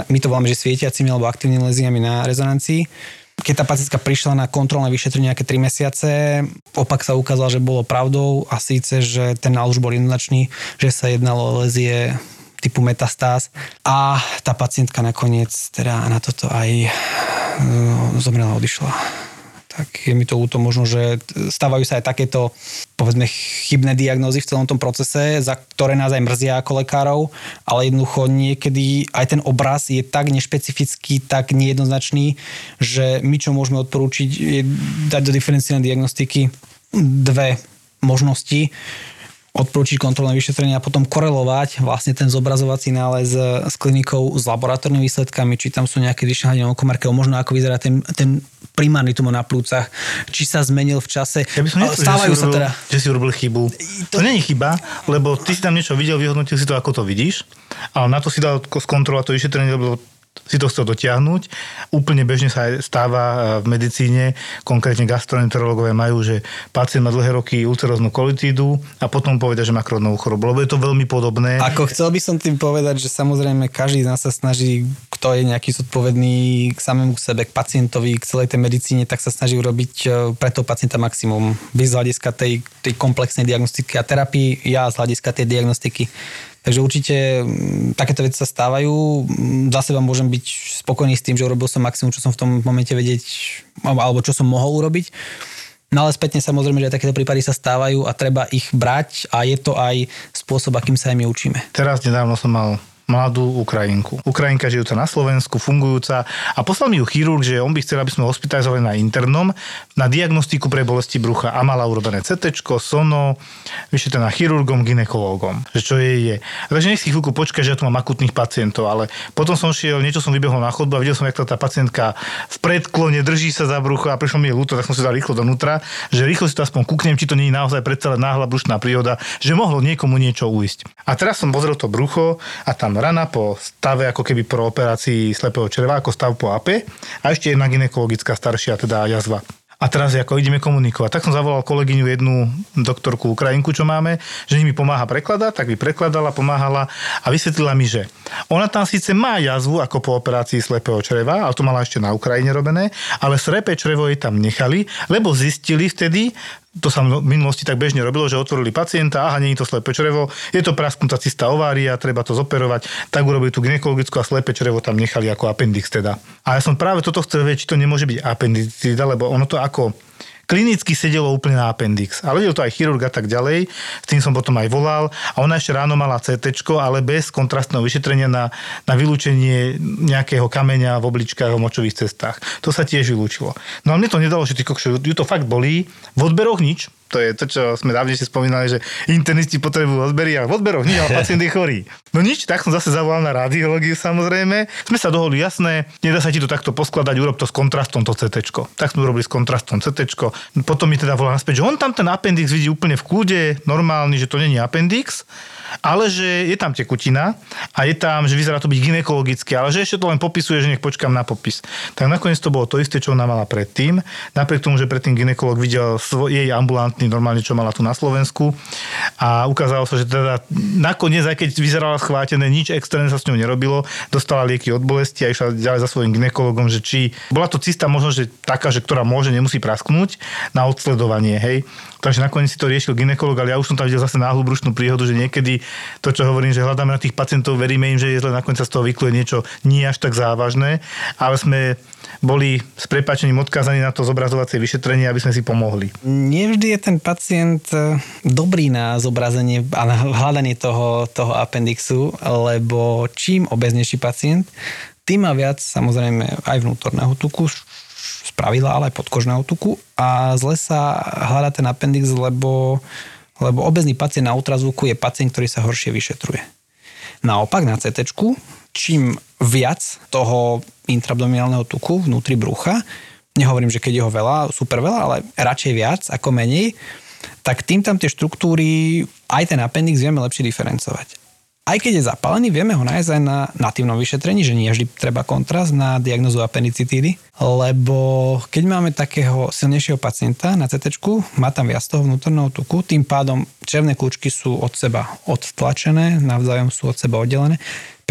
my to voláme, že svietiacimi alebo aktívnymi leziami na rezonancii. Keď tá pacientka prišla na kontrolné vyšetrenie nejaké 3 mesiace, opak sa ukázal, že bolo pravdou a síce, že ten nálož bol jednoznačný, že sa jednalo o lezie typu metastáz a tá pacientka nakoniec teda na toto aj no, zomrela, odišla tak je mi to ľúto možno, že stávajú sa aj takéto povedzme chybné diagnózy v celom tom procese, za ktoré nás aj mrzia ako lekárov, ale jednoducho niekedy aj ten obraz je tak nešpecifický, tak nejednoznačný, že my čo môžeme odporúčiť je dať do diferenciálnej diagnostiky dve možnosti. Odporúčiť kontrolné vyšetrenie a potom korelovať vlastne ten zobrazovací nález s klinikou s laboratórnymi výsledkami, či tam sú nejaké hladiny okomarky, možno ako vyzerá ten, ten primárny tumor na plúcach, či sa zmenil v čase. Ja by som nechcel, Stávajú že sa urobil, teda... Že si urobil chybu. To... to není chyba, lebo ty si tam niečo videl, vyhodnotil si to, ako to vidíš, ale na to si dal skontrolovať to vyšetrenie, lebo si to chcel dotiahnuť. Úplne bežne sa aj stáva e, v medicíne, konkrétne gastroenterológovia majú, že pacient má dlhé roky ulceróznu kolitídu a potom povedia, že má krónovú chorobu, lebo je to veľmi podobné. Ako chcel by som tým povedať, že samozrejme každý z nás sa snaží, kto je nejaký zodpovedný k samému sebe, k pacientovi, k celej tej medicíne, tak sa snaží urobiť e, pre toho pacienta maximum. Vy z hľadiska tej, tej komplexnej diagnostiky a terapii, ja z hľadiska tej diagnostiky Takže určite mm, takéto veci sa stávajú. Mm, za seba môžem byť spokojný s tým, že urobil som maximum, čo som v tom momente vedieť, alebo čo som mohol urobiť. No ale spätne samozrejme, že aj takéto prípady sa stávajú a treba ich brať a je to aj spôsob, akým sa aj my učíme. Teraz nedávno som mal mladú Ukrajinku. Ukrajinka žijúca na Slovensku, fungujúca a poslal mi ju chirurg, že on by chcel, aby sme hospitalizovali na internom na diagnostiku pre bolesti brucha a mala urobené CT, sono, vyšetrená chirurgom, ginekológom. Že čo jej je. Takže nech si chvíľku počka, že ja tu mám akutných pacientov, ale potom som šiel, niečo som vybehol na chodbu a videl som, jak tá pacientka v predklone drží sa za brucho a prišlo mi je ľúto, tak som si dal rýchlo donútra, že rýchlo si to aspoň kúknem, či to nie je naozaj predsa náhla brušná príhoda, že mohlo niekomu niečo uísť. A teraz som pozrel to brucho a tam tam rana po stave ako keby po operácii slepého čreva, ako stav po AP a ešte jedna ginekologická staršia, teda jazva. A teraz ako ideme komunikovať. Tak som zavolal kolegyňu jednu doktorku Ukrajinku, čo máme, že mi pomáha prekladať, tak by prekladala, pomáhala a vysvetlila mi, že ona tam síce má jazvu ako po operácii slepého čreva, ale to mala ešte na Ukrajine robené, ale slepé črevo jej tam nechali, lebo zistili vtedy, to sa v minulosti tak bežne robilo, že otvorili pacienta, aha, nie je to slepé črevo, je to prasknutá cista ovária, treba to zoperovať, tak urobili tú gynekologickú a slepé črevo tam nechali ako appendix teda. A ja som práve toto chcel vedieť, či to nemôže byť appendicita, lebo ono to ako klinicky sedelo úplne na appendix. A vedel to aj chirurg a tak ďalej. S tým som potom aj volal. A ona ešte ráno mala CT, ale bez kontrastného vyšetrenia na, na vylúčenie nejakého kameňa v obličkách a močových cestách. To sa tiež vylúčilo. No a mne to nedalo, že ty kokšo, ju to fakt bolí. V odberoch nič, to je to, čo sme dávnejšie spomínali, že internisti potrebujú odbery, ale v odberoch nie, ale pacient je chorý. No nič, tak som zase zavolal na radiológiu samozrejme. Sme sa dohodli, jasné, nedá sa ti to takto poskladať, urob to s kontrastom to CT. Tak sme urobili s kontrastom CT. Potom mi teda volá naspäť, že on tam ten appendix vidí úplne v kľude, normálny, že to není appendix ale že je tam tekutina a je tam, že vyzerá to byť ginekologické, ale že ešte to len popisuje, že nech počkám na popis. Tak nakoniec to bolo to isté, čo ona mala predtým. Napriek tomu, že predtým ginekolog videl svoj, jej ambulantný normálne, čo mala tu na Slovensku a ukázalo sa, že teda nakoniec, aj keď vyzerala schvátené, nič extrémne sa s ňou nerobilo, dostala lieky od bolesti a išla ďalej za svojím ginekologom, že či bola to cista možno, že taká, že ktorá môže, nemusí prasknúť na odsledovanie, hej. Takže nakoniec si to riešil ginekolog, ale ja už som tam videl zase náhlu brušnú príhodu, že niekedy to, čo hovorím, že hľadáme na tých pacientov, veríme im, že je zle, nakoniec sa z toho vykluje niečo nie až tak závažné, ale sme boli s prepačením odkázaní na to zobrazovacie vyšetrenie, aby sme si pomohli. Nevždy je ten pacient e, dobrý na zobrazenie a na hľadanie toho, toho appendixu, lebo čím obeznejší pacient, tým má viac samozrejme aj vnútorného tuku, pravidla, ale aj podkožného tuku a zle sa hľadá ten appendix, lebo, lebo obezný pacient na ultrazvuku je pacient, ktorý sa horšie vyšetruje. Naopak na CT, čím viac toho intraabdominálneho tuku vnútri brucha, nehovorím, že keď je ho veľa, super veľa, ale radšej viac ako menej, tak tým tam tie štruktúry, aj ten appendix vieme lepšie diferencovať. Aj keď je zapálený, vieme ho nájsť aj na natívnom vyšetrení, že nie vždy treba kontrast na diagnozu appendicitídy, lebo keď máme takého silnejšieho pacienta na CT, má tam viac toho vnútorného tuku, tým pádom červné kľúčky sú od seba odtlačené, navzájom sú od seba oddelené,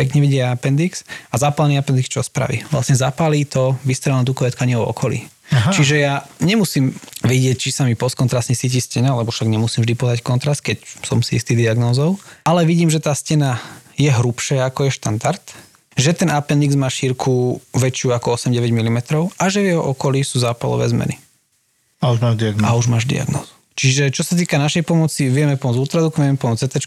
pekne vidia appendix a zapálený appendix čo spraví? Vlastne zapálí to vystrelené tukové tkanie v okolí. Aha. Čiže ja nemusím vidieť, či sa mi postkontrastne cíti stena, lebo však nemusím vždy podať kontrast, keď som si istý diagnózou, ale vidím, že tá stena je hrubšia ako je štandard, že ten appendix má šírku väčšiu ako 8-9 mm a že v jeho okolí sú zápalové zmeny. A už máš diagnózu. A už máš diagnózu. Čiže čo sa týka našej pomoci, vieme pomôcť ultrazvukom, vieme pomôcť CT,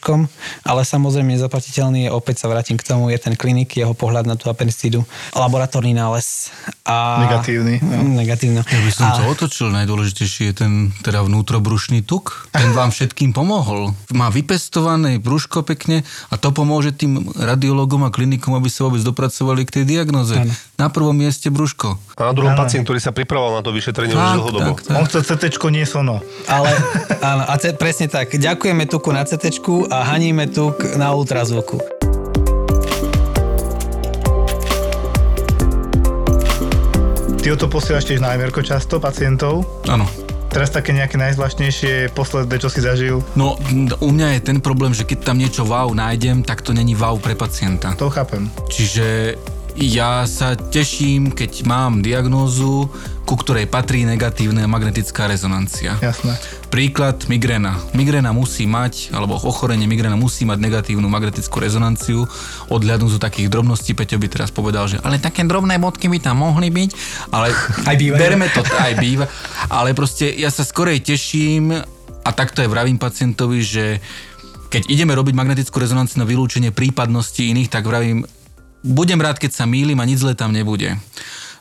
ale samozrejme nezaplatiteľný je, opäť sa vrátim k tomu, je ten klinik, jeho pohľad na tú appendicidu, laboratórny nález. A... Negatívny. Negatívny. Ja by som a... to otočil, najdôležitejší je ten teda vnútrobrušný tuk, ten vám všetkým pomohol. Má vypestované brúško pekne a to pomôže tým radiologom a klinikom, aby sa vôbec dopracovali k tej diagnoze. Ano. Na prvom mieste brúško. A na druhom ano. pacient, ktorý sa pripravoval na to vyšetrenie už dlhodobo. Tak, tak. On chce CT, nie sono. Ale áno, a ce, presne tak. Ďakujeme tuku na CT a haníme tuk na ultrazvuku. Ty o to posielaš tiež na často pacientov? Áno. Teraz také nejaké najzvláštnejšie posledné, čo si zažil? No, u mňa je ten problém, že keď tam niečo wow nájdem, tak to není wow pre pacienta. To chápem. Čiže ja sa teším, keď mám diagnózu, ku ktorej patrí negatívna magnetická rezonancia. Jasné. Príklad migréna. Migréna musí mať, alebo ochorenie migréna musí mať negatívnu magnetickú rezonanciu. Odhľadnúť z takých drobností, Peťo by teraz povedal, že ale také drobné bodky by tam mohli byť, ale aj býva. bereme to, aj býva. Ale proste ja sa skorej teším, a takto aj vravím pacientovi, že keď ideme robiť magnetickú rezonanciu na vylúčenie prípadnosti iných, tak vravím, budem rád, keď sa mýlim a nič zle tam nebude.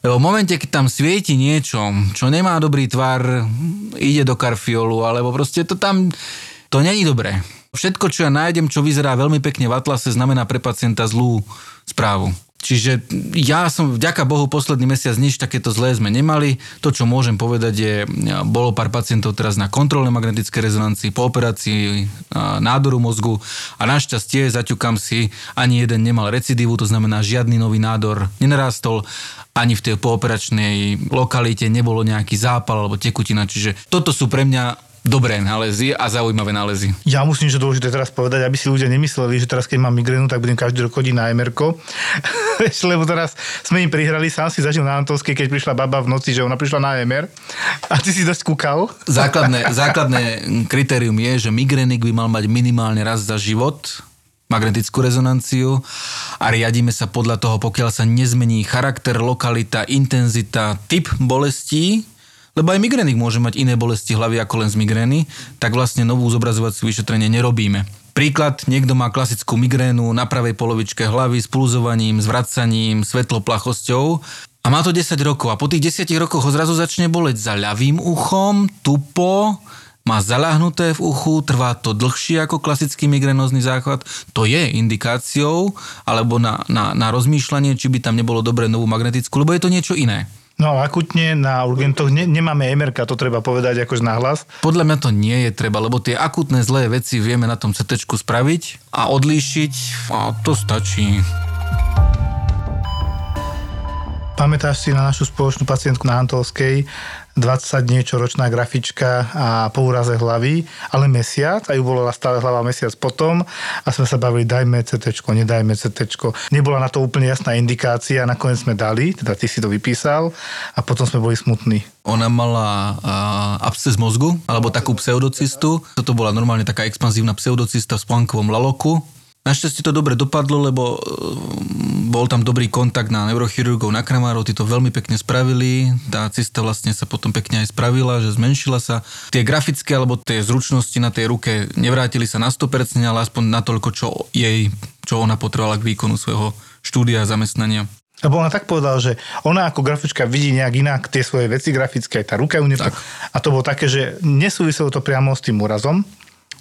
Lebo v momente, keď tam svieti niečo, čo nemá dobrý tvar, ide do karfiolu, alebo proste to tam, to není dobré. Všetko, čo ja nájdem, čo vyzerá veľmi pekne v atlase, znamená pre pacienta zlú správu. Čiže ja som, vďaka Bohu, posledný mesiac nič takéto zlé sme nemali. To, čo môžem povedať, je, bolo pár pacientov teraz na kontrolnej magnetickej rezonancii po operácii nádoru mozgu. A našťastie, zaťukam si, ani jeden nemal recidívu, to znamená žiadny nový nádor nenarástol, ani v tej pooperačnej lokalite nebolo nejaký zápal alebo tekutina, čiže toto sú pre mňa dobré nálezy a zaujímavé nálezy. Ja musím, že dôležité teraz povedať, aby si ľudia nemysleli, že teraz keď mám migrénu, tak budem každý rok chodiť na mr Lebo teraz sme im prihrali, sám si zažil na Antolskej, keď prišla baba v noci, že ona prišla na MR a ty si dosť kúkal. Základné, základné kritérium je, že migrénik by mal mať minimálne raz za život magnetickú rezonanciu a riadíme sa podľa toho, pokiaľ sa nezmení charakter, lokalita, intenzita, typ bolestí, lebo aj migrénik môže mať iné bolesti hlavy ako len z migrény, tak vlastne novú zobrazovaciu vyšetrenie nerobíme. Príklad, niekto má klasickú migrénu na pravej polovičke hlavy s pulzovaním, zvracaním, svetloplachosťou a má to 10 rokov a po tých 10 rokoch ho zrazu začne boleť za ľavým uchom, tupo, má zaláhnuté v uchu, trvá to dlhšie ako klasický migrénozný záchvat, to je indikáciou alebo na, na, na rozmýšľanie, či by tam nebolo dobre novú magnetickú, lebo je to niečo iné. No akutne na urgentoch ne, nemáme MRK, to treba povedať akož nahlas. Podľa mňa to nie je treba, lebo tie akutné zlé veci vieme na tom CT spraviť a odlíšiť a to stačí. Pamätáš si na našu spoločnú pacientku na Antolskej, 20 niečo ročná grafička a po úraze hlavy, ale mesiac a ju bola stále hlava mesiac potom a sme sa bavili, dajme CT, nedajme CT. Nebola na to úplne jasná indikácia, nakoniec sme dali, teda ty si to vypísal a potom sme boli smutní. Ona mala uh, absces mozgu, alebo takú pseudocistu. Toto bola normálne taká expanzívna pseudocista v splankovom laloku Našťastie to dobre dopadlo, lebo e, bol tam dobrý kontakt na neurochirurgov na Kramárov, tí to veľmi pekne spravili, tá cista vlastne sa potom pekne aj spravila, že zmenšila sa. Tie grafické alebo tie zručnosti na tej ruke nevrátili sa na 100%, ale aspoň na toľko, čo jej, čo ona potrebovala k výkonu svojho štúdia a zamestnania. Lebo ona tak povedala, že ona ako grafička vidí nejak inak tie svoje veci grafické, tá ruka ju nepo... A to bolo také, že nesúviselo to priamo s tým úrazom,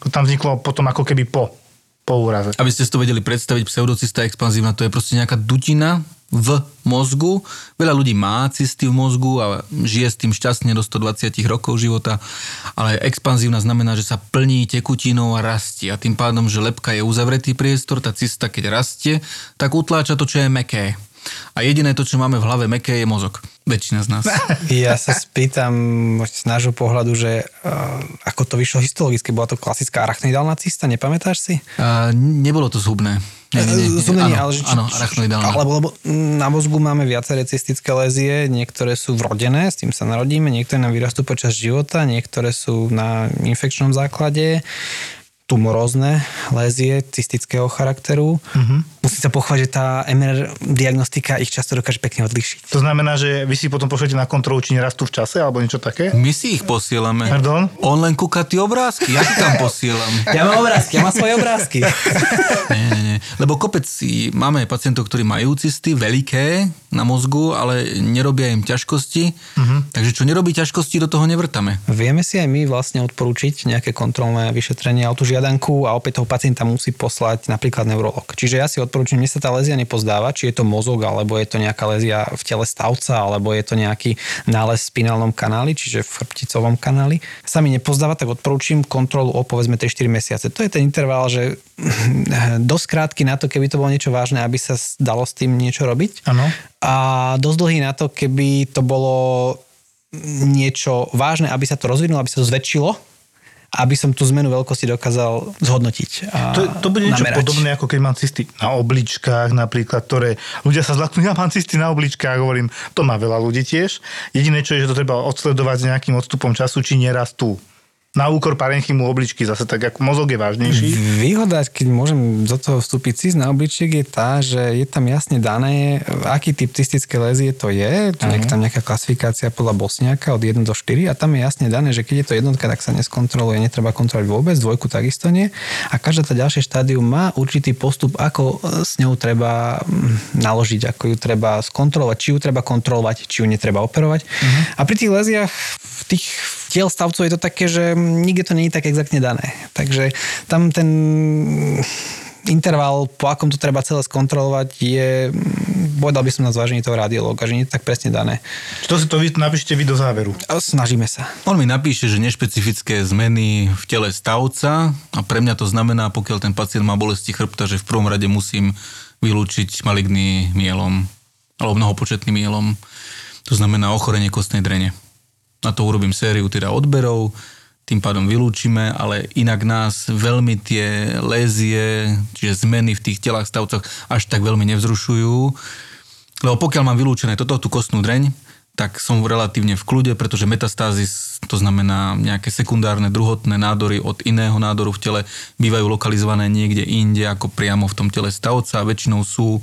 to tam vzniklo potom ako keby po po úraze. Aby ste si to vedeli predstaviť, pseudocista expanzívna, to je proste nejaká dutina v mozgu. Veľa ľudí má cysty v mozgu a žije s tým šťastne do 120 rokov života, ale expanzívna znamená, že sa plní tekutinou a rastie a tým pádom, že lepka je uzavretý priestor, tá cysta keď rastie, tak utláča to, čo je meké. A jediné to, čo máme v hlave meké, je mozog. Väčšina z nás. Ja sa spýtam z nášho pohľadu, že uh, ako to vyšlo histologicky, bola to klasická arachnoidálna cysta, nepamätáš si? Uh, nebolo to zhubné. Nie, nie. Zubné nie, ale že, áno, arachnoidálna. Alebo, lebo na mozgu máme viaceré cystické lézie, niektoré sú vrodené, s tým sa narodíme, niektoré nám vyrastú počas života, niektoré sú na infekčnom základe tumorózne lézie cystického charakteru. Uh-huh. Musím sa pochváť, že tá MR diagnostika ich často dokáže pekne odlišiť. To znamená, že vy si potom pošlete na kontrolu, či nerastú v čase alebo niečo také? My si ich posielame. Pardon? On len kúka tie obrázky, ja si tam posielam. Ja mám obrázky, ja mám svoje obrázky. nie, nie, nie. Lebo kopec si, máme pacientov, ktorí majú cysty veľké na mozgu, ale nerobia im ťažkosti. Uh-huh. Takže čo nerobí ťažkosti, do toho nevrtame. Vieme si aj my vlastne odporúčiť nejaké kontrolné vyšetrenie, ale tu žiadanku a opäť toho pacienta musí poslať napríklad neurolog. Čiže ja si odporúčam, mne sa tá lézia nepozdáva, či je to mozog, alebo je to nejaká lézia v tele stavca, alebo je to nejaký nález v spinálnom kanáli, čiže v chrbticovom kanáli. Sa mi nepozdáva, tak odporúčam kontrolu o povedzme 3-4 mesiace. To je ten interval, že dosť krátky na to, keby to bolo niečo vážne, aby sa dalo s tým niečo robiť. Áno. A dosť dlhý na to, keby to bolo niečo vážne, aby sa to rozvinulo, aby sa to zväčšilo, aby som tú zmenu veľkosti dokázal zhodnotiť. A to, to bude niečo namerať. podobné, ako keď mám cysty na obličkách napríklad, ktoré ľudia sa zlaknú, ja mám cysty na obličkách, hovorím, to má veľa ľudí tiež. Jediné, čo je, že to treba odsledovať s nejakým odstupom času, či nerastú na úkor parenchymu obličky, zase tak ako mozog je vážnejší. Výhoda, keď môžem do toho vstúpiť cist na obličiek je tá, že je tam jasne dané, aký typ cystické lézie to je, uh-huh. je tam nejaká klasifikácia podľa Bosniaka od 1 do 4 a tam je jasne dané, že keď je to jednotka, tak sa neskontroluje, netreba kontrolovať vôbec, dvojku takisto nie a každá tá ďalšie štádium má určitý postup, ako s ňou treba mm, naložiť, ako ju treba skontrolovať, či ju treba kontrolovať, či ju netreba operovať. Uh-huh. A pri tých léziach v tých tiel stavcov je to také, že nikde to je tak exaktne dané. Takže tam ten interval, po akom to treba celé skontrolovať, je, povedal by som na zváženie toho radiológa, že nie je tak presne dané. Čo si to vy, napíšte vy do záveru. A Snažíme sa. On mi napíše, že nešpecifické zmeny v tele stavca a pre mňa to znamená, pokiaľ ten pacient má bolesti chrbta, že v prvom rade musím vylúčiť maligný mielom alebo mnohopočetný mielom. To znamená ochorenie kostnej drene. Na to urobím sériu teda odberov, tým pádom vylúčime, ale inak nás veľmi tie lézie, čiže zmeny v tých telách stavcoch až tak veľmi nevzrušujú. Lebo pokiaľ mám vylúčené toto, tú kostnú dreň, tak som relatívne v kľude, pretože metastázis, to znamená nejaké sekundárne druhotné nádory od iného nádoru v tele, bývajú lokalizované niekde inde ako priamo v tom tele stavca a väčšinou sú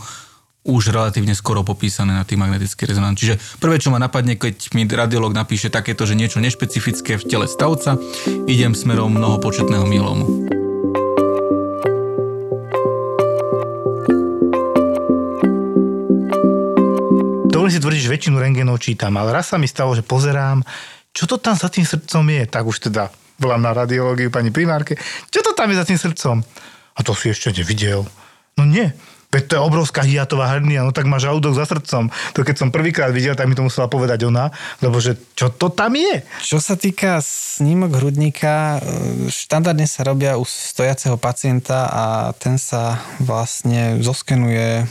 už relatívne skoro popísané na tých magnetických rezonanc. Čiže prvé, čo ma napadne, keď mi radiolog napíše takéto, že niečo nešpecifické v tele stavca, idem smerom mnohopočetného myelomu. Dovolím si tvrdiť, že väčšinu rengenov čítam, ale raz sa mi stalo, že pozerám, čo to tam za tým srdcom je, tak už teda volám na radiológiu pani primárke, čo to tam je za tým srdcom? A to si ešte nevidel. No nie, Veď to je obrovská hiatová hernia, no tak má žalúdok za srdcom. To keď som prvýkrát videl, tak mi to musela povedať ona, lebo že čo to tam je? Čo sa týka snímok hrudníka, e, štandardne sa robia u stojaceho pacienta a ten sa vlastne zoskenuje,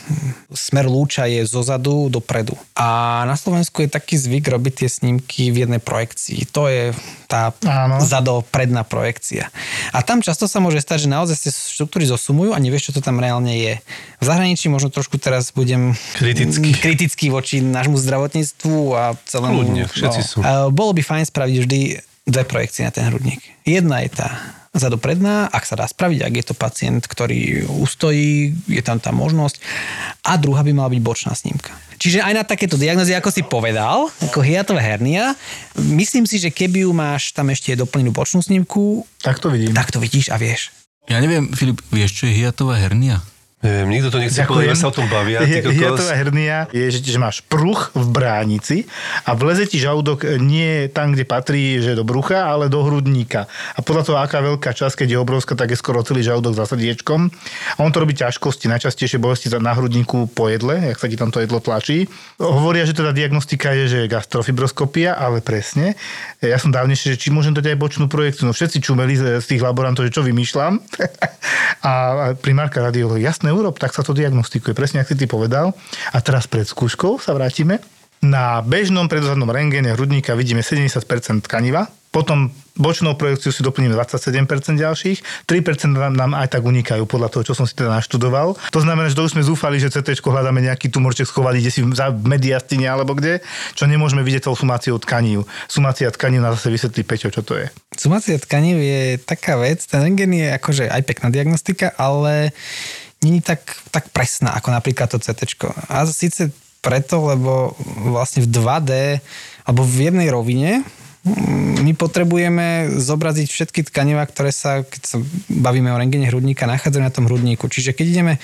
smer lúča je zozadu dopredu. A na Slovensku je taký zvyk robiť tie snímky v jednej projekcii. To je tá Áno. zadopredná projekcia. A tam často sa môže stať, že naozaj tie štruktúry zosumujú a nevieš, čo to tam reálne je. V zahraničí možno trošku teraz budem Kritický. kritický voči nášmu zdravotníctvu a celému... Kľudne, všetci sú. A Bolo by fajn spraviť vždy dve projekcie na ten hrudník. Jedna je tá zadopredná, ak sa dá spraviť, ak je to pacient, ktorý ustojí, je tam tá možnosť. A druhá by mala byť bočná snímka. Čiže aj na takéto diagnózy, ako si povedal, ako hiatová hernia, myslím si, že keby ju máš tam ešte doplnenú bočnú snímku, Tak to vidím. tak to vidíš a vieš. Ja neviem, Filip, vieš, čo je hiatová hernia? Neviem, nikto to nechce povedať, sa o tom bavia. Ty kokos. Hiatová hernia je, že, že máš pruch v bránici a vleze ti žalúdok nie tam, kde patrí, že do brucha, ale do hrudníka. A podľa toho, aká veľká časť, keď je obrovská, tak je skoro celý žalúdok za srdiečkom. A on to robí ťažkosti, najčastejšie bolesti na hrudníku po jedle, jak sa ti tam to jedlo tlačí. Hovoria, že teda diagnostika je, že gastrofibroskopia, ale presne. Ja som dávnejšie, že či môžem dať aj bočnú projekciu. No všetci čumeli z, tých laborantov, že čo vymýšľam. a primárka radiológie, jasné, urob, tak sa to diagnostikuje. Presne, ako si ty povedal. A teraz pred skúškou sa vrátime. Na bežnom predozadnom rengéne hrudníka vidíme 70% tkaniva, potom bočnou projekciu si doplníme 27% ďalších, 3% nám, aj tak unikajú podľa toho, čo som si teda naštudoval. To znamená, že to už sme zúfali, že CT hľadáme nejaký tumorček schovaný kde si za- mediastine alebo kde, čo nemôžeme vidieť celú sumáciu tkanív. Sumácia tkanív nás zase vysvetlí Peťo, čo to je. Sumácia tkanív je taká vec, ten rengen je akože aj pekná diagnostika, ale není tak, tak presná ako napríklad to CT. A síce preto, lebo vlastne v 2D alebo v jednej rovine my potrebujeme zobraziť všetky tkanivá, ktoré sa, keď sa bavíme o rengene hrudníka, nachádzajú na tom hrudníku. Čiže keď ideme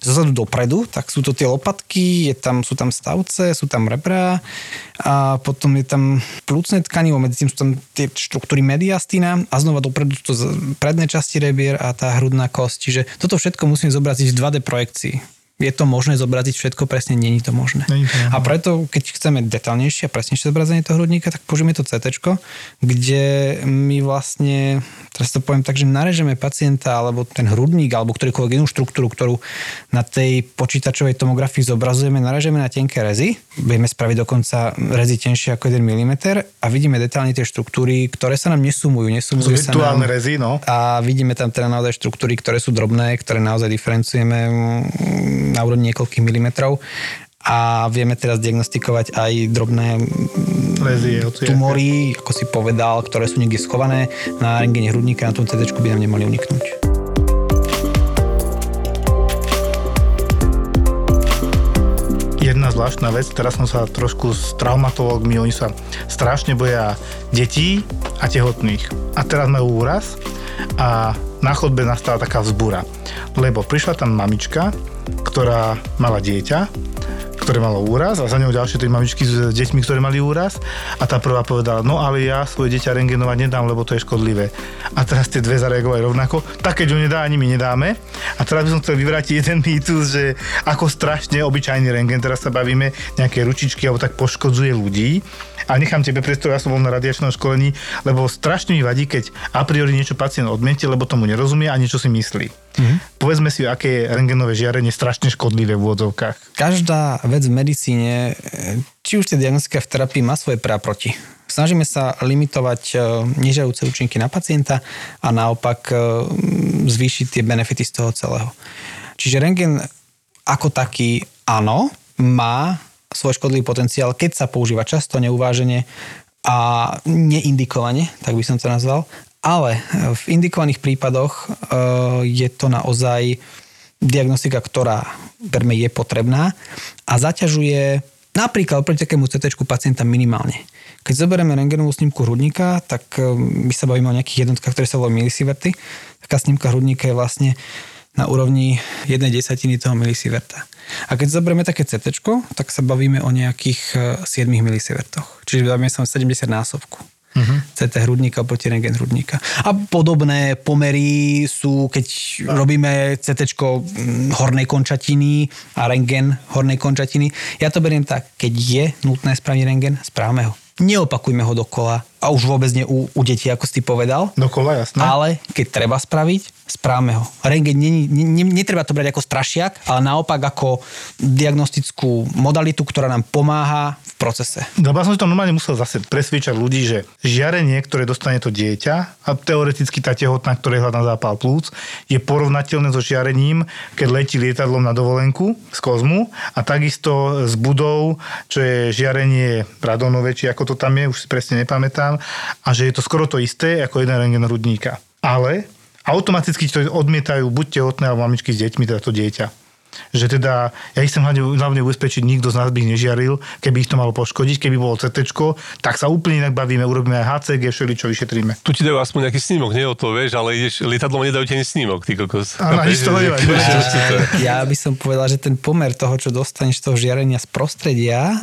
zozadu dopredu, tak sú to tie lopatky, je tam, sú tam stavce, sú tam rebrá a potom je tam plúcne tkanivo, medzi tým sú tam tie štruktúry mediastina a znova dopredu sú to predné časti rebier a tá hrudná kosť. Čiže toto všetko musíme zobraziť v 2D projekcii. Je to možné zobraziť všetko presne? Není to možné. Není to možné. A preto, keď chceme detálnejšie a presnejšie zobrazenie toho hrudníka, tak použijeme to CT, kde my vlastne, teraz to poviem tak, že narežeme pacienta alebo ten hrudník alebo ktorýkoľvek inú štruktúru, ktorú na tej počítačovej tomografii zobrazujeme, narežeme na tenké rezy. Vieme spraviť dokonca rezy tenšie ako 1 mm a vidíme detálne tie štruktúry, ktoré sa nám nesumujú. Nesumujú sa nám, rezy, no. a vidíme tam teda naozaj štruktúry, ktoré sú drobné, ktoré naozaj diferencujeme na úrovni niekoľkých milimetrov a vieme teraz diagnostikovať aj drobné mm, Lezie, tumory, ako si povedal, ktoré sú niekde schované na rengene hrudníka, na tom CT by nám nemali uniknúť. jedna zvláštna vec, teraz som sa trošku s traumatológmi, oni sa strašne boja detí a tehotných. A teraz majú úraz a na chodbe nastala taká vzbúra. Lebo prišla tam mamička, ktorá mala dieťa, ktoré malo úraz a za ňou ďalšie tri mamičky s deťmi, ktoré mali úraz a tá prvá povedala, no ale ja svoje dieťa rengenovať nedám, lebo to je škodlivé. A teraz tie dve zareagovali rovnako, tak keď ho nedá, ani my nedáme. A teraz by som chcel vyvrátiť jeden mýtus, že ako strašne obyčajný rengen, teraz sa bavíme, nejaké ručičky alebo tak poškodzuje ľudí. A nechám tebe priestor, ja som bol na radiačnom školení, lebo strašne mi vadí, keď a priori niečo pacient odmiete, lebo tomu nerozumie a niečo si myslí. Mm-hmm. Povedzme si, aké je rengenové žiarenie strašne škodlivé v úvodzovkách. Každá vec v medicíne, či už tie diagnostika v terapii, má svoje pre a proti. Snažíme sa limitovať e, nežiaduce účinky na pacienta a naopak e, zvýšiť tie benefity z toho celého. Čiže rengen ako taký, áno, má svoj škodlivý potenciál, keď sa používa často, neuvážene a neindikovane, tak by som to nazval. Ale v indikovaných prípadoch e, je to naozaj diagnostika, ktorá berme je potrebná a zaťažuje napríklad proti takému CT pacienta minimálne. Keď zoberieme rengenovú snímku hrudníka, tak e, my sa bavíme o nejakých jednotkách, ktoré sa volajú milisiverty. Taká snímka hrudníka je vlastne na úrovni jednej desatiny toho milisieverta. A keď zoberieme také CT, tak sa bavíme o nejakých 7 e, milisievertoch. Čiže bavíme sa o 70 násobku. Uh-huh. CT hrudníka proti rengen hrudníka. A podobné pomery sú, keď robíme CT hornej končatiny a rengen hornej končatiny. Ja to beriem tak, keď je nutné spraviť rengen, správame ho. Neopakujme ho dokola a už vôbec nie u, u detí, ako si povedal. Dokola, jasné. Ale keď treba spraviť, správame ho. Rengen nie, nie, netreba to brať ako strašiak, ale naopak ako diagnostickú modalitu, ktorá nám pomáha procese. Lebo som si to normálne musel zase presviečať ľudí, že žiarenie, ktoré dostane to dieťa a teoreticky tá tehotná, ktorá hľadá zápal plúc, je porovnateľné so žiarením, keď letí lietadlom na dovolenku z kozmu a takisto z budov, čo je žiarenie radonové, či ako to tam je, už si presne nepamätám, a že je to skoro to isté ako jeden rengen hrudníka. Ale automaticky to odmietajú buď tehotné alebo mamičky s deťmi, teda to dieťa že teda, ja ich chcem hlavne, hlavne ubezpečiť, nikto z nás by ich nežiaril, keby ich to malo poškodiť, keby bolo CT, tak sa úplne inak bavíme, urobíme aj HCG, všeli, čo vyšetríme. Tu ti dajú aspoň nejaký snímok, nie o to, vieš, ale ideš, lietadlom nedajú ti ani snímok, ty kokos. Áno, nič toho Ja by som povedal, že ten pomer toho, čo dostaneš z toho žiarenia z prostredia,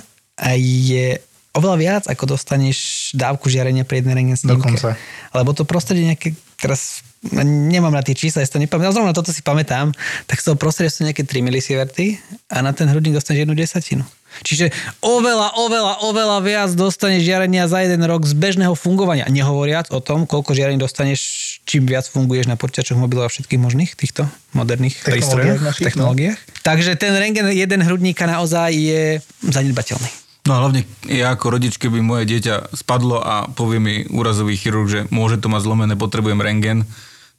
je oveľa viac, ako dostaneš dávku žiarenia pri jednej rengen Dokonca. Lebo to prostredie nejaké, teraz nemám na tie čísla, ja to nepamätám, zrovna toto si pamätám, tak z toho prostredia sú nejaké 3 milisieverty a na ten hrudník dostaneš jednu desatinu. Čiže oveľa, oveľa, oveľa viac dostaneš žiarenia za jeden rok z bežného fungovania. Nehovoriac o tom, koľko žiarení dostaneš, čím viac funguješ na počítačoch mobilov a všetkých možných týchto moderných prístrojoch, no. technológiách. No. Takže ten rengen jeden hrudníka naozaj je zanedbateľný. No a hlavne ja ako rodič, keby moje dieťa spadlo a povie mi úrazový chirurg, že môže to mať zlomené, potrebujem rengen,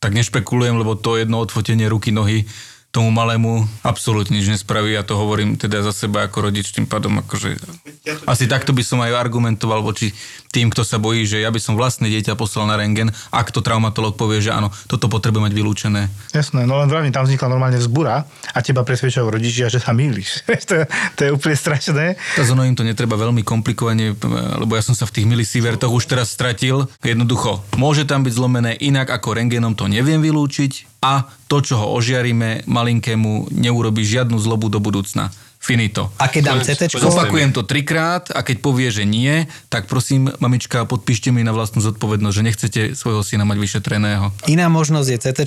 tak nešpekulujem, lebo to jedno odfotenie ruky, nohy tomu malému absolútne nič nespraví. Ja to hovorím teda za seba ako rodič, tým pádom akože... Asi takto by som aj argumentoval voči tým, kto sa bojí, že ja by som vlastné dieťa poslal na rengen, ak to traumatolog povie, že áno, toto potrebuje mať vylúčené. Jasné, no len vravím, tam vznikla normálne vzbura a teba presvedčajú rodičia, že sa mýliš. to, to, je úplne strašné. To ono im to netreba veľmi komplikovane, lebo ja som sa v tých milisievertoch už teraz stratil. Jednoducho, môže tam byť zlomené inak ako rengenom, to neviem vylúčiť a to, čo ho ožiaríme malinkému, neurobi žiadnu zlobu do budúcna. Finito. A keď dám CT, Opakujem to trikrát a keď povie, že nie, tak prosím, mamička, podpíšte mi na vlastnú zodpovednosť, že nechcete svojho syna mať vyšetreného. Iná možnosť je CT,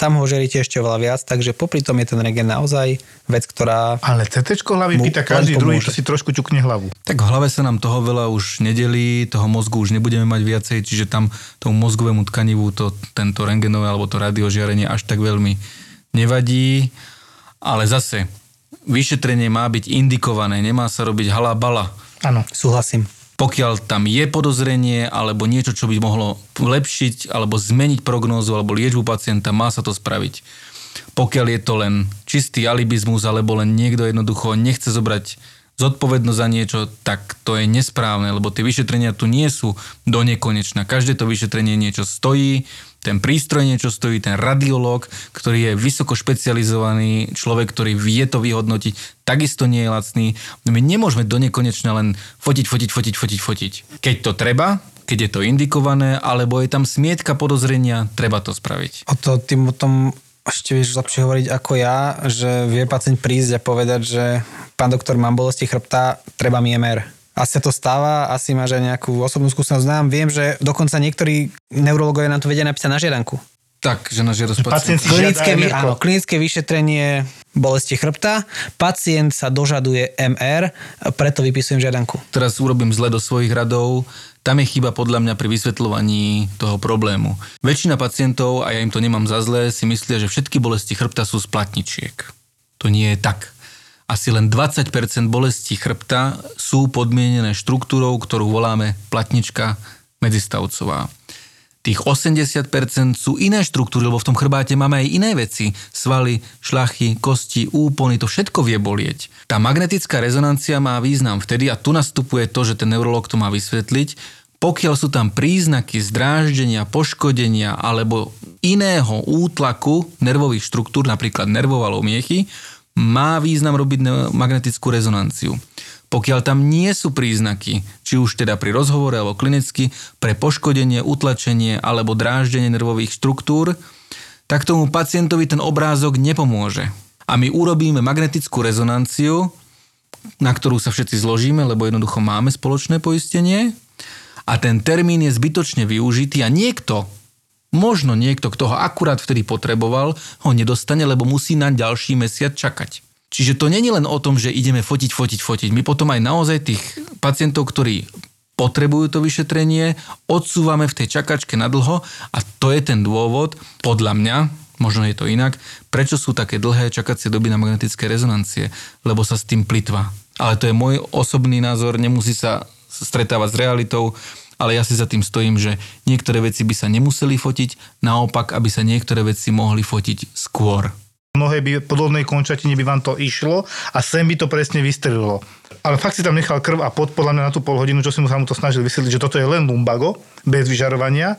tam ho žeríte ešte veľa viac, takže popri tom je ten regen naozaj vec, ktorá... Ale CT hlavy pýta každý druhý, čo si trošku ťukne hlavu. Tak v hlave sa nám toho veľa už nedelí, toho mozgu už nebudeme mať viacej, čiže tam tomu mozgovému tkanivu to, tento rengenové alebo to radiožiarenie až tak veľmi nevadí. Ale zase, vyšetrenie má byť indikované, nemá sa robiť halabala. Áno, súhlasím. Pokiaľ tam je podozrenie alebo niečo, čo by mohlo lepšiť alebo zmeniť prognózu alebo liečbu pacienta, má sa to spraviť. Pokiaľ je to len čistý alibizmus alebo len niekto jednoducho nechce zobrať zodpovednosť za niečo, tak to je nesprávne, lebo tie vyšetrenia tu nie sú do nekonečna. Každé to vyšetrenie niečo stojí, ten prístroj niečo stojí, ten radiológ, ktorý je vysoko špecializovaný človek, ktorý vie to vyhodnotiť, takisto nie je lacný. My nemôžeme do nekonečna len fotiť, fotiť, fotiť, fotiť, fotiť. Keď to treba, keď je to indikované, alebo je tam smietka podozrenia, treba to spraviť. O to tým o tom ešte vieš lepšie hovoriť ako ja, že vie pacient prísť a povedať, že pán doktor, mám bolesti chrbta, treba mi MR. Asi sa to stáva, asi máš aj nejakú osobnú skúsenosť. Znám, viem, že dokonca niektorí neurologovia nám to vedia napísať na žiadanku. Tak, že na žiadosť Pacient Klinické, vy, áno, klinické vyšetrenie bolesti chrbta, pacient sa dožaduje MR, preto vypisujem žiadanku. Teraz urobím zle do svojich radov. Tam je chyba podľa mňa pri vysvetľovaní toho problému. Väčšina pacientov, a ja im to nemám za zlé, si myslia, že všetky bolesti chrbta sú z platničiek. To nie je tak. Asi len 20% bolesti chrbta sú podmienené štruktúrou, ktorú voláme platnička medzistavcová. Tých 80% sú iné štruktúry, lebo v tom chrbáte máme aj iné veci. Svaly, šlachy, kosti, úpony, to všetko vie bolieť. Tá magnetická rezonancia má význam vtedy a tu nastupuje to, že ten neurolog to má vysvetliť, pokiaľ sú tam príznaky zdráždenia, poškodenia alebo iného útlaku nervových štruktúr, napríklad nervovalov miechy, má význam robiť ne- magnetickú rezonanciu. Pokiaľ tam nie sú príznaky, či už teda pri rozhovore alebo klinicky, pre poškodenie, utlačenie alebo dráždenie nervových štruktúr, tak tomu pacientovi ten obrázok nepomôže. A my urobíme magnetickú rezonanciu, na ktorú sa všetci zložíme, lebo jednoducho máme spoločné poistenie a ten termín je zbytočne využitý a niekto, možno niekto, kto ho akurát vtedy potreboval, ho nedostane, lebo musí na ďalší mesiac čakať. Čiže to není len o tom, že ideme fotiť, fotiť, fotiť. My potom aj naozaj tých pacientov, ktorí potrebujú to vyšetrenie, odsúvame v tej čakačke na dlho a to je ten dôvod, podľa mňa, možno je to inak, prečo sú také dlhé čakacie doby na magnetické rezonancie, lebo sa s tým plitva. Ale to je môj osobný názor, nemusí sa stretávať s realitou, ale ja si za tým stojím, že niektoré veci by sa nemuseli fotiť, naopak, aby sa niektoré veci mohli fotiť skôr. Mnohé by podobnej končatine by vám to išlo a sem by to presne vystrelilo. Ale fakt si tam nechal krv a pod podľa mňa na tú pol hodinu, čo si mu sa mu to snažil vysvetliť, že toto je len lumbago, bez vyžarovania,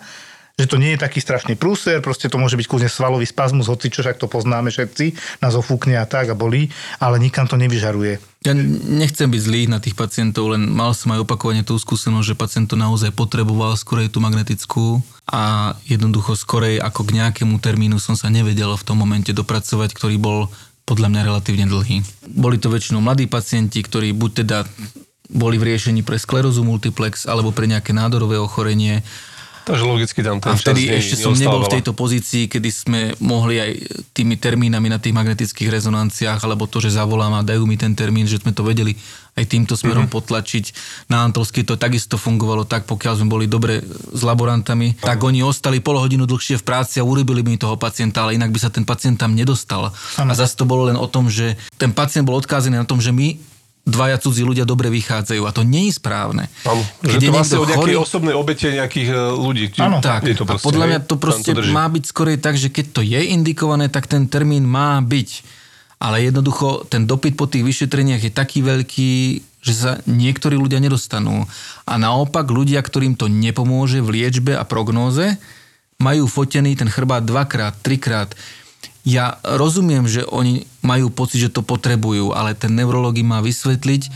že to nie je taký strašný prúser, proste to môže byť kľudne svalový spazmus, hoci čo však to poznáme všetci, nás ofúkne a tak a bolí, ale nikam to nevyžaruje. Ja nechcem byť zlý na tých pacientov, len mal som aj opakovane tú skúsenosť, že pacient to naozaj potreboval skorej tú magnetickú a jednoducho skorej ako k nejakému termínu som sa nevedel v tom momente dopracovať, ktorý bol podľa mňa relatívne dlhý. Boli to väčšinou mladí pacienti, ktorí buď teda boli v riešení pre sklerózu multiplex alebo pre nejaké nádorové ochorenie Takže logicky tam ten a vtedy čas ešte som nebol v neostával. tejto pozícii, kedy sme mohli aj tými termínami na tých magnetických rezonanciách, alebo to, že zavolám a dajú mi ten termín, že sme to vedeli aj týmto smerom mm-hmm. potlačiť. Na Antolsky to takisto fungovalo tak, pokiaľ sme boli dobre s laborantami, tak oni ostali pol hodinu dlhšie v práci a urobili mi toho pacienta, ale inak by sa ten pacient tam nedostal. A zase to bolo len o tom, že ten pacient bol odkázaný na tom, že my dvaja cudzí ľudia dobre vychádzajú a to nie je správne. Áno, že to vlastne o nejakej chorý- osobnej obete nejakých e, ľudí. Či- Áno. tak, je to a proste, podľa hej, mňa to proste drží. má byť skorej tak, že keď to je indikované, tak ten termín má byť. Ale jednoducho ten dopyt po tých vyšetreniach je taký veľký, že sa niektorí ľudia nedostanú. A naopak ľudia, ktorým to nepomôže v liečbe a prognóze, majú fotený ten chrbát dvakrát, trikrát. Ja rozumiem, že oni majú pocit, že to potrebujú, ale ten neurolog im má vysvetliť,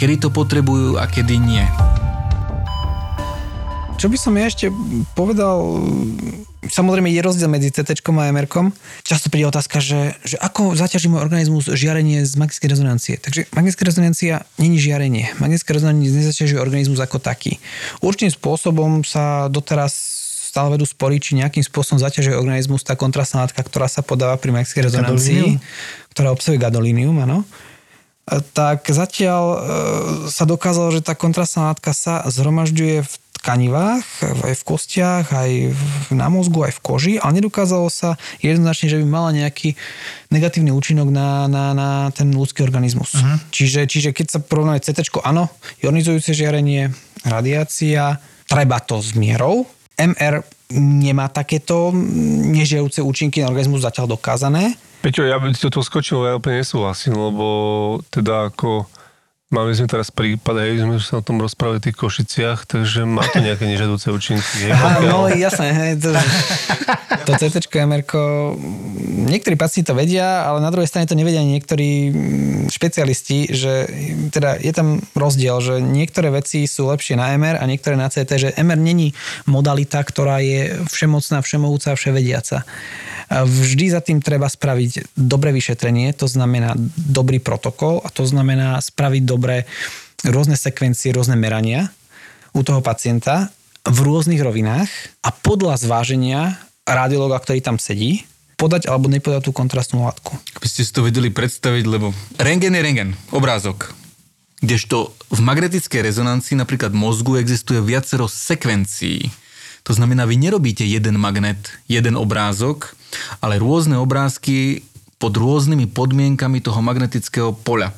kedy to potrebujú a kedy nie. Čo by som ja ešte povedal, samozrejme je rozdiel medzi CT a MR. Často príde otázka, že, že ako zaťažíme organizmus žiarenie z magnetickej rezonancie. Takže magnetická rezonancia není žiarenie. Magnetická rezonancia nezaťažuje organizmus ako taký. Určitým spôsobom sa doteraz stále vedú spory, či nejakým spôsobom zaťažuje organizmus tá kontrastná látka, ktorá sa podáva pri magnetickej rezonancii, Gadolinium? ktorá obsahuje gadolínium, áno tak zatiaľ e, sa dokázalo, že tá kontrastná látka sa zhromažďuje v tkanivách, aj v kostiach, aj na mozgu, aj v koži, ale nedokázalo sa jednoznačne, že by mala nejaký negatívny účinok na, na, na ten ľudský organizmus. Uh-huh. Čiže, čiže keď sa porovnáme CT, áno, ionizujúce žiarenie, radiácia, treba to s mierou. MR nemá takéto nežijúce účinky na organizmus zatiaľ dokázané. Peťo, ja by to skočil, ja úplne nesúhlasím, lebo teda ako Mali sme teraz prípad, hej, sme sa o tom rozprávali v tých Košiciach, takže má to nejaké nežadúce účinky. Hej, no jasné, hej, to, to CT MR, niektorí pacienti to vedia, ale na druhej strane to nevedia niektorí mm, špecialisti, že teda je tam rozdiel, že niektoré veci sú lepšie na MR a niektoré na CT, že MR není modalita, ktorá je všemocná, všemovúca, vševediaca. Vždy za tým treba spraviť dobré vyšetrenie, to znamená dobrý protokol a to znamená spraviť dobre rôzne sekvencie, rôzne merania u toho pacienta v rôznych rovinách a podľa zváženia radiologa, ktorý tam sedí, podať alebo nepodať tú kontrastnú látku. Aby ste si to vedeli predstaviť, lebo rengen je rengen, obrázok. Kdežto v magnetickej rezonancii napríklad mozgu existuje viacero sekvencií. To znamená, vy nerobíte jeden magnet, jeden obrázok, ale rôzne obrázky pod rôznymi podmienkami toho magnetického poľa.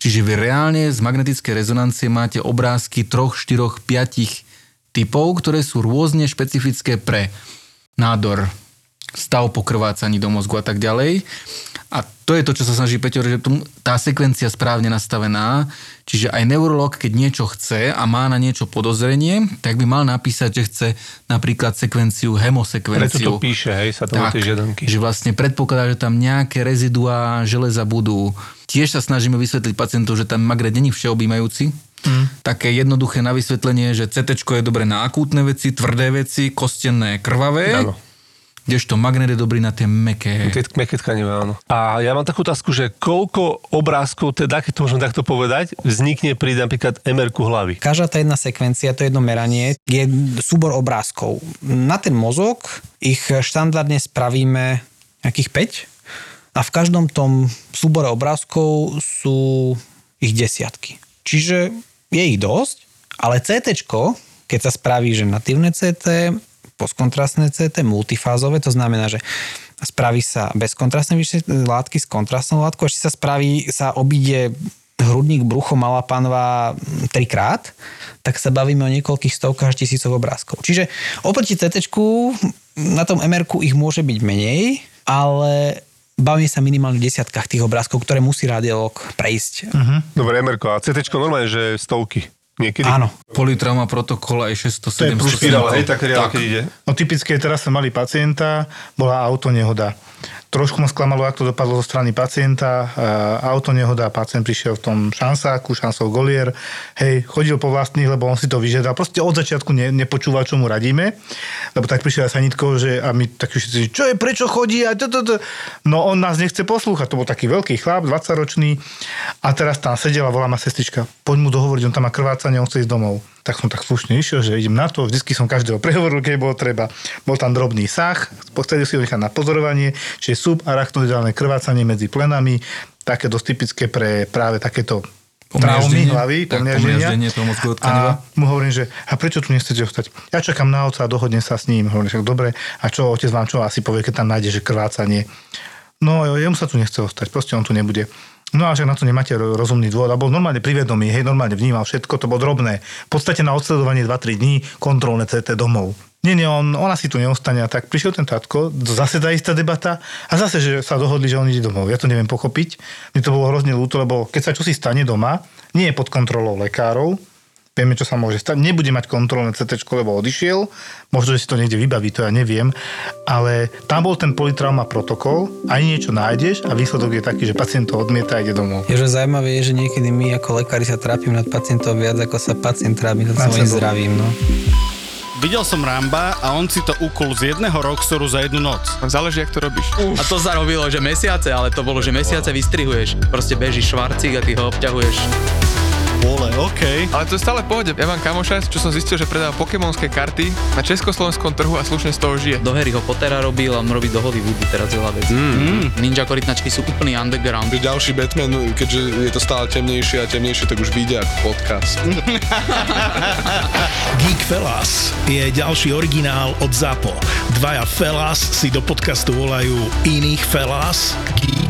Čiže vy reálne z magnetickej rezonancie máte obrázky troch, štyroch, piatich typov, ktoré sú rôzne špecifické pre nádor, stav po krvácaní do mozgu a tak ďalej. A to je to, čo sa snaží Peťo, že tá sekvencia správne nastavená, čiže aj neurolog, keď niečo chce a má na niečo podozrenie, tak by mal napísať, že chce napríklad sekvenciu, Preto hemosekvenciu. to píše, hej, sa tam Tak, tie žiadanky. že vlastne predpokladá, že tam nejaké reziduá železa budú. Tiež sa snažíme vysvetliť pacientov, že tam magret není všeobjímajúci. Mm. Také jednoduché na vysvetlenie, že CT je dobré na akútne veci, tvrdé veci, kostenné, krvavé. Áno. Kdežto magnet je dobrý na tie meké. Tie meké tkanivé, áno. A ja mám takú otázku, že koľko obrázkov, teda, keď to môžem takto povedať, vznikne pri napríklad mr hlavy? Každá tá jedna sekvencia, to jedno meranie, je súbor obrázkov. Na ten mozog ich štandardne spravíme nejakých 5 a v každom tom súbore obrázkov sú ich desiatky. Čiže je ich dosť, ale CT, keď sa spraví, že natívne CT, postkontrastné CT, multifázové, to znamená, že spraví sa bezkontrastné látky s kontrastnou látkou, ešte sa spraví, sa obíde hrudník, brucho, malá panva trikrát, tak sa bavíme o niekoľkých stovkách až tisícov obrázkov. Čiže oproti CT na tom mr ich môže byť menej, ale bavíme sa minimálne v desiatkách tých obrázkov, ktoré musí radiolog prejsť. Dobre, mr a CT normálne, že stovky. Niekedy. Áno. Politrauma protokol aj 600 700 Špirála, hej, tak Tak. keď ide. No typické, teraz sme mali pacienta, bola autonehoda. Trošku ma sklamalo, ako to dopadlo zo strany pacienta. Uh, autonehoda, pacient prišiel v tom šansáku, šansov golier, hej, chodil po vlastných, lebo on si to vyžiadal. Proste od začiatku ne, nepočúval, čo mu radíme, lebo tak prišiel aj sanitko, že a my tak všetci, čo je, prečo chodí a to, to, to. No on nás nechce poslúchať, to bol taký veľký chlap, 20-ročný a teraz tam sedela, volá ma sestrička, poď mu dohovoriť, on tam má krvácanie, on chce ísť domov. Tak som tak slušne išiel, že idem na to, vždycky som každého prehovoril, keď bolo treba. Bol tam drobný sach, chceli si ho nechať na pozorovanie, čiže subarachnoidálne krvácanie medzi plenami, také dosť typické pre práve takéto traumy hlavy, mozgového tkaniva. A mu hovorím, že a prečo tu nechcete ostať? Ja čakám na otca a dohodnem sa s ním. Hovorím, že dobre, a čo otec vám čo asi povie, keď tam nájde, že krvácanie. No, jemu sa tu nechce ostať, proste on tu nebude. No a však na to nemáte ro- rozumný dôvod. A bol normálne privedomý, hej, normálne vnímal všetko, to bolo drobné. V podstate na odsledovanie 2-3 dní kontrolné CT domov. Nie, nie, on, on asi tu neostane. A tak prišiel ten tatko, zase tá istá debata a zase, že sa dohodli, že on ide domov. Ja to neviem pochopiť. Mne to bolo hrozne ľúto, lebo keď sa čosi stane doma, nie je pod kontrolou lekárov, vieme, čo sa môže stať. Nebude mať kontrolné CT, lebo odišiel. Možno, že si to niekde vybaví, to ja neviem. Ale tam bol ten politrauma protokol, aj niečo nájdeš a výsledok je taký, že pacient to odmieta a ide domov. Je, že zaujímavé je, že niekedy my ako lekári sa trápime nad pacientom viac, ako sa pacient trápi nad svojím Pacientom. zdravím. No. Videl som Ramba a on si to ukul z jedného roxoru za jednu noc. Záleží, jak to robíš. A to sa robilo, že mesiace, ale to bolo, že mesiace vystrihuješ. Proste beží švarcík a ty ho obťahuješ. Vole, OK. Ale to je stále pohode. Ja mám kamoša, čo som zistil, že predáva pokémonské karty na československom trhu a slušne z toho žije. Do Harryho Pottera robil a on robí do Hollywoodu teraz veľa vecí. Mm. Ninja korytnačky sú úplný underground. Ďalší Batman, keďže je to stále temnejšie a temnejšie, tak už vyjde ako podcast. Geek Fellas je ďalší originál od ZAPO. Dvaja Fellas si do podcastu volajú iných Fellas, Geeks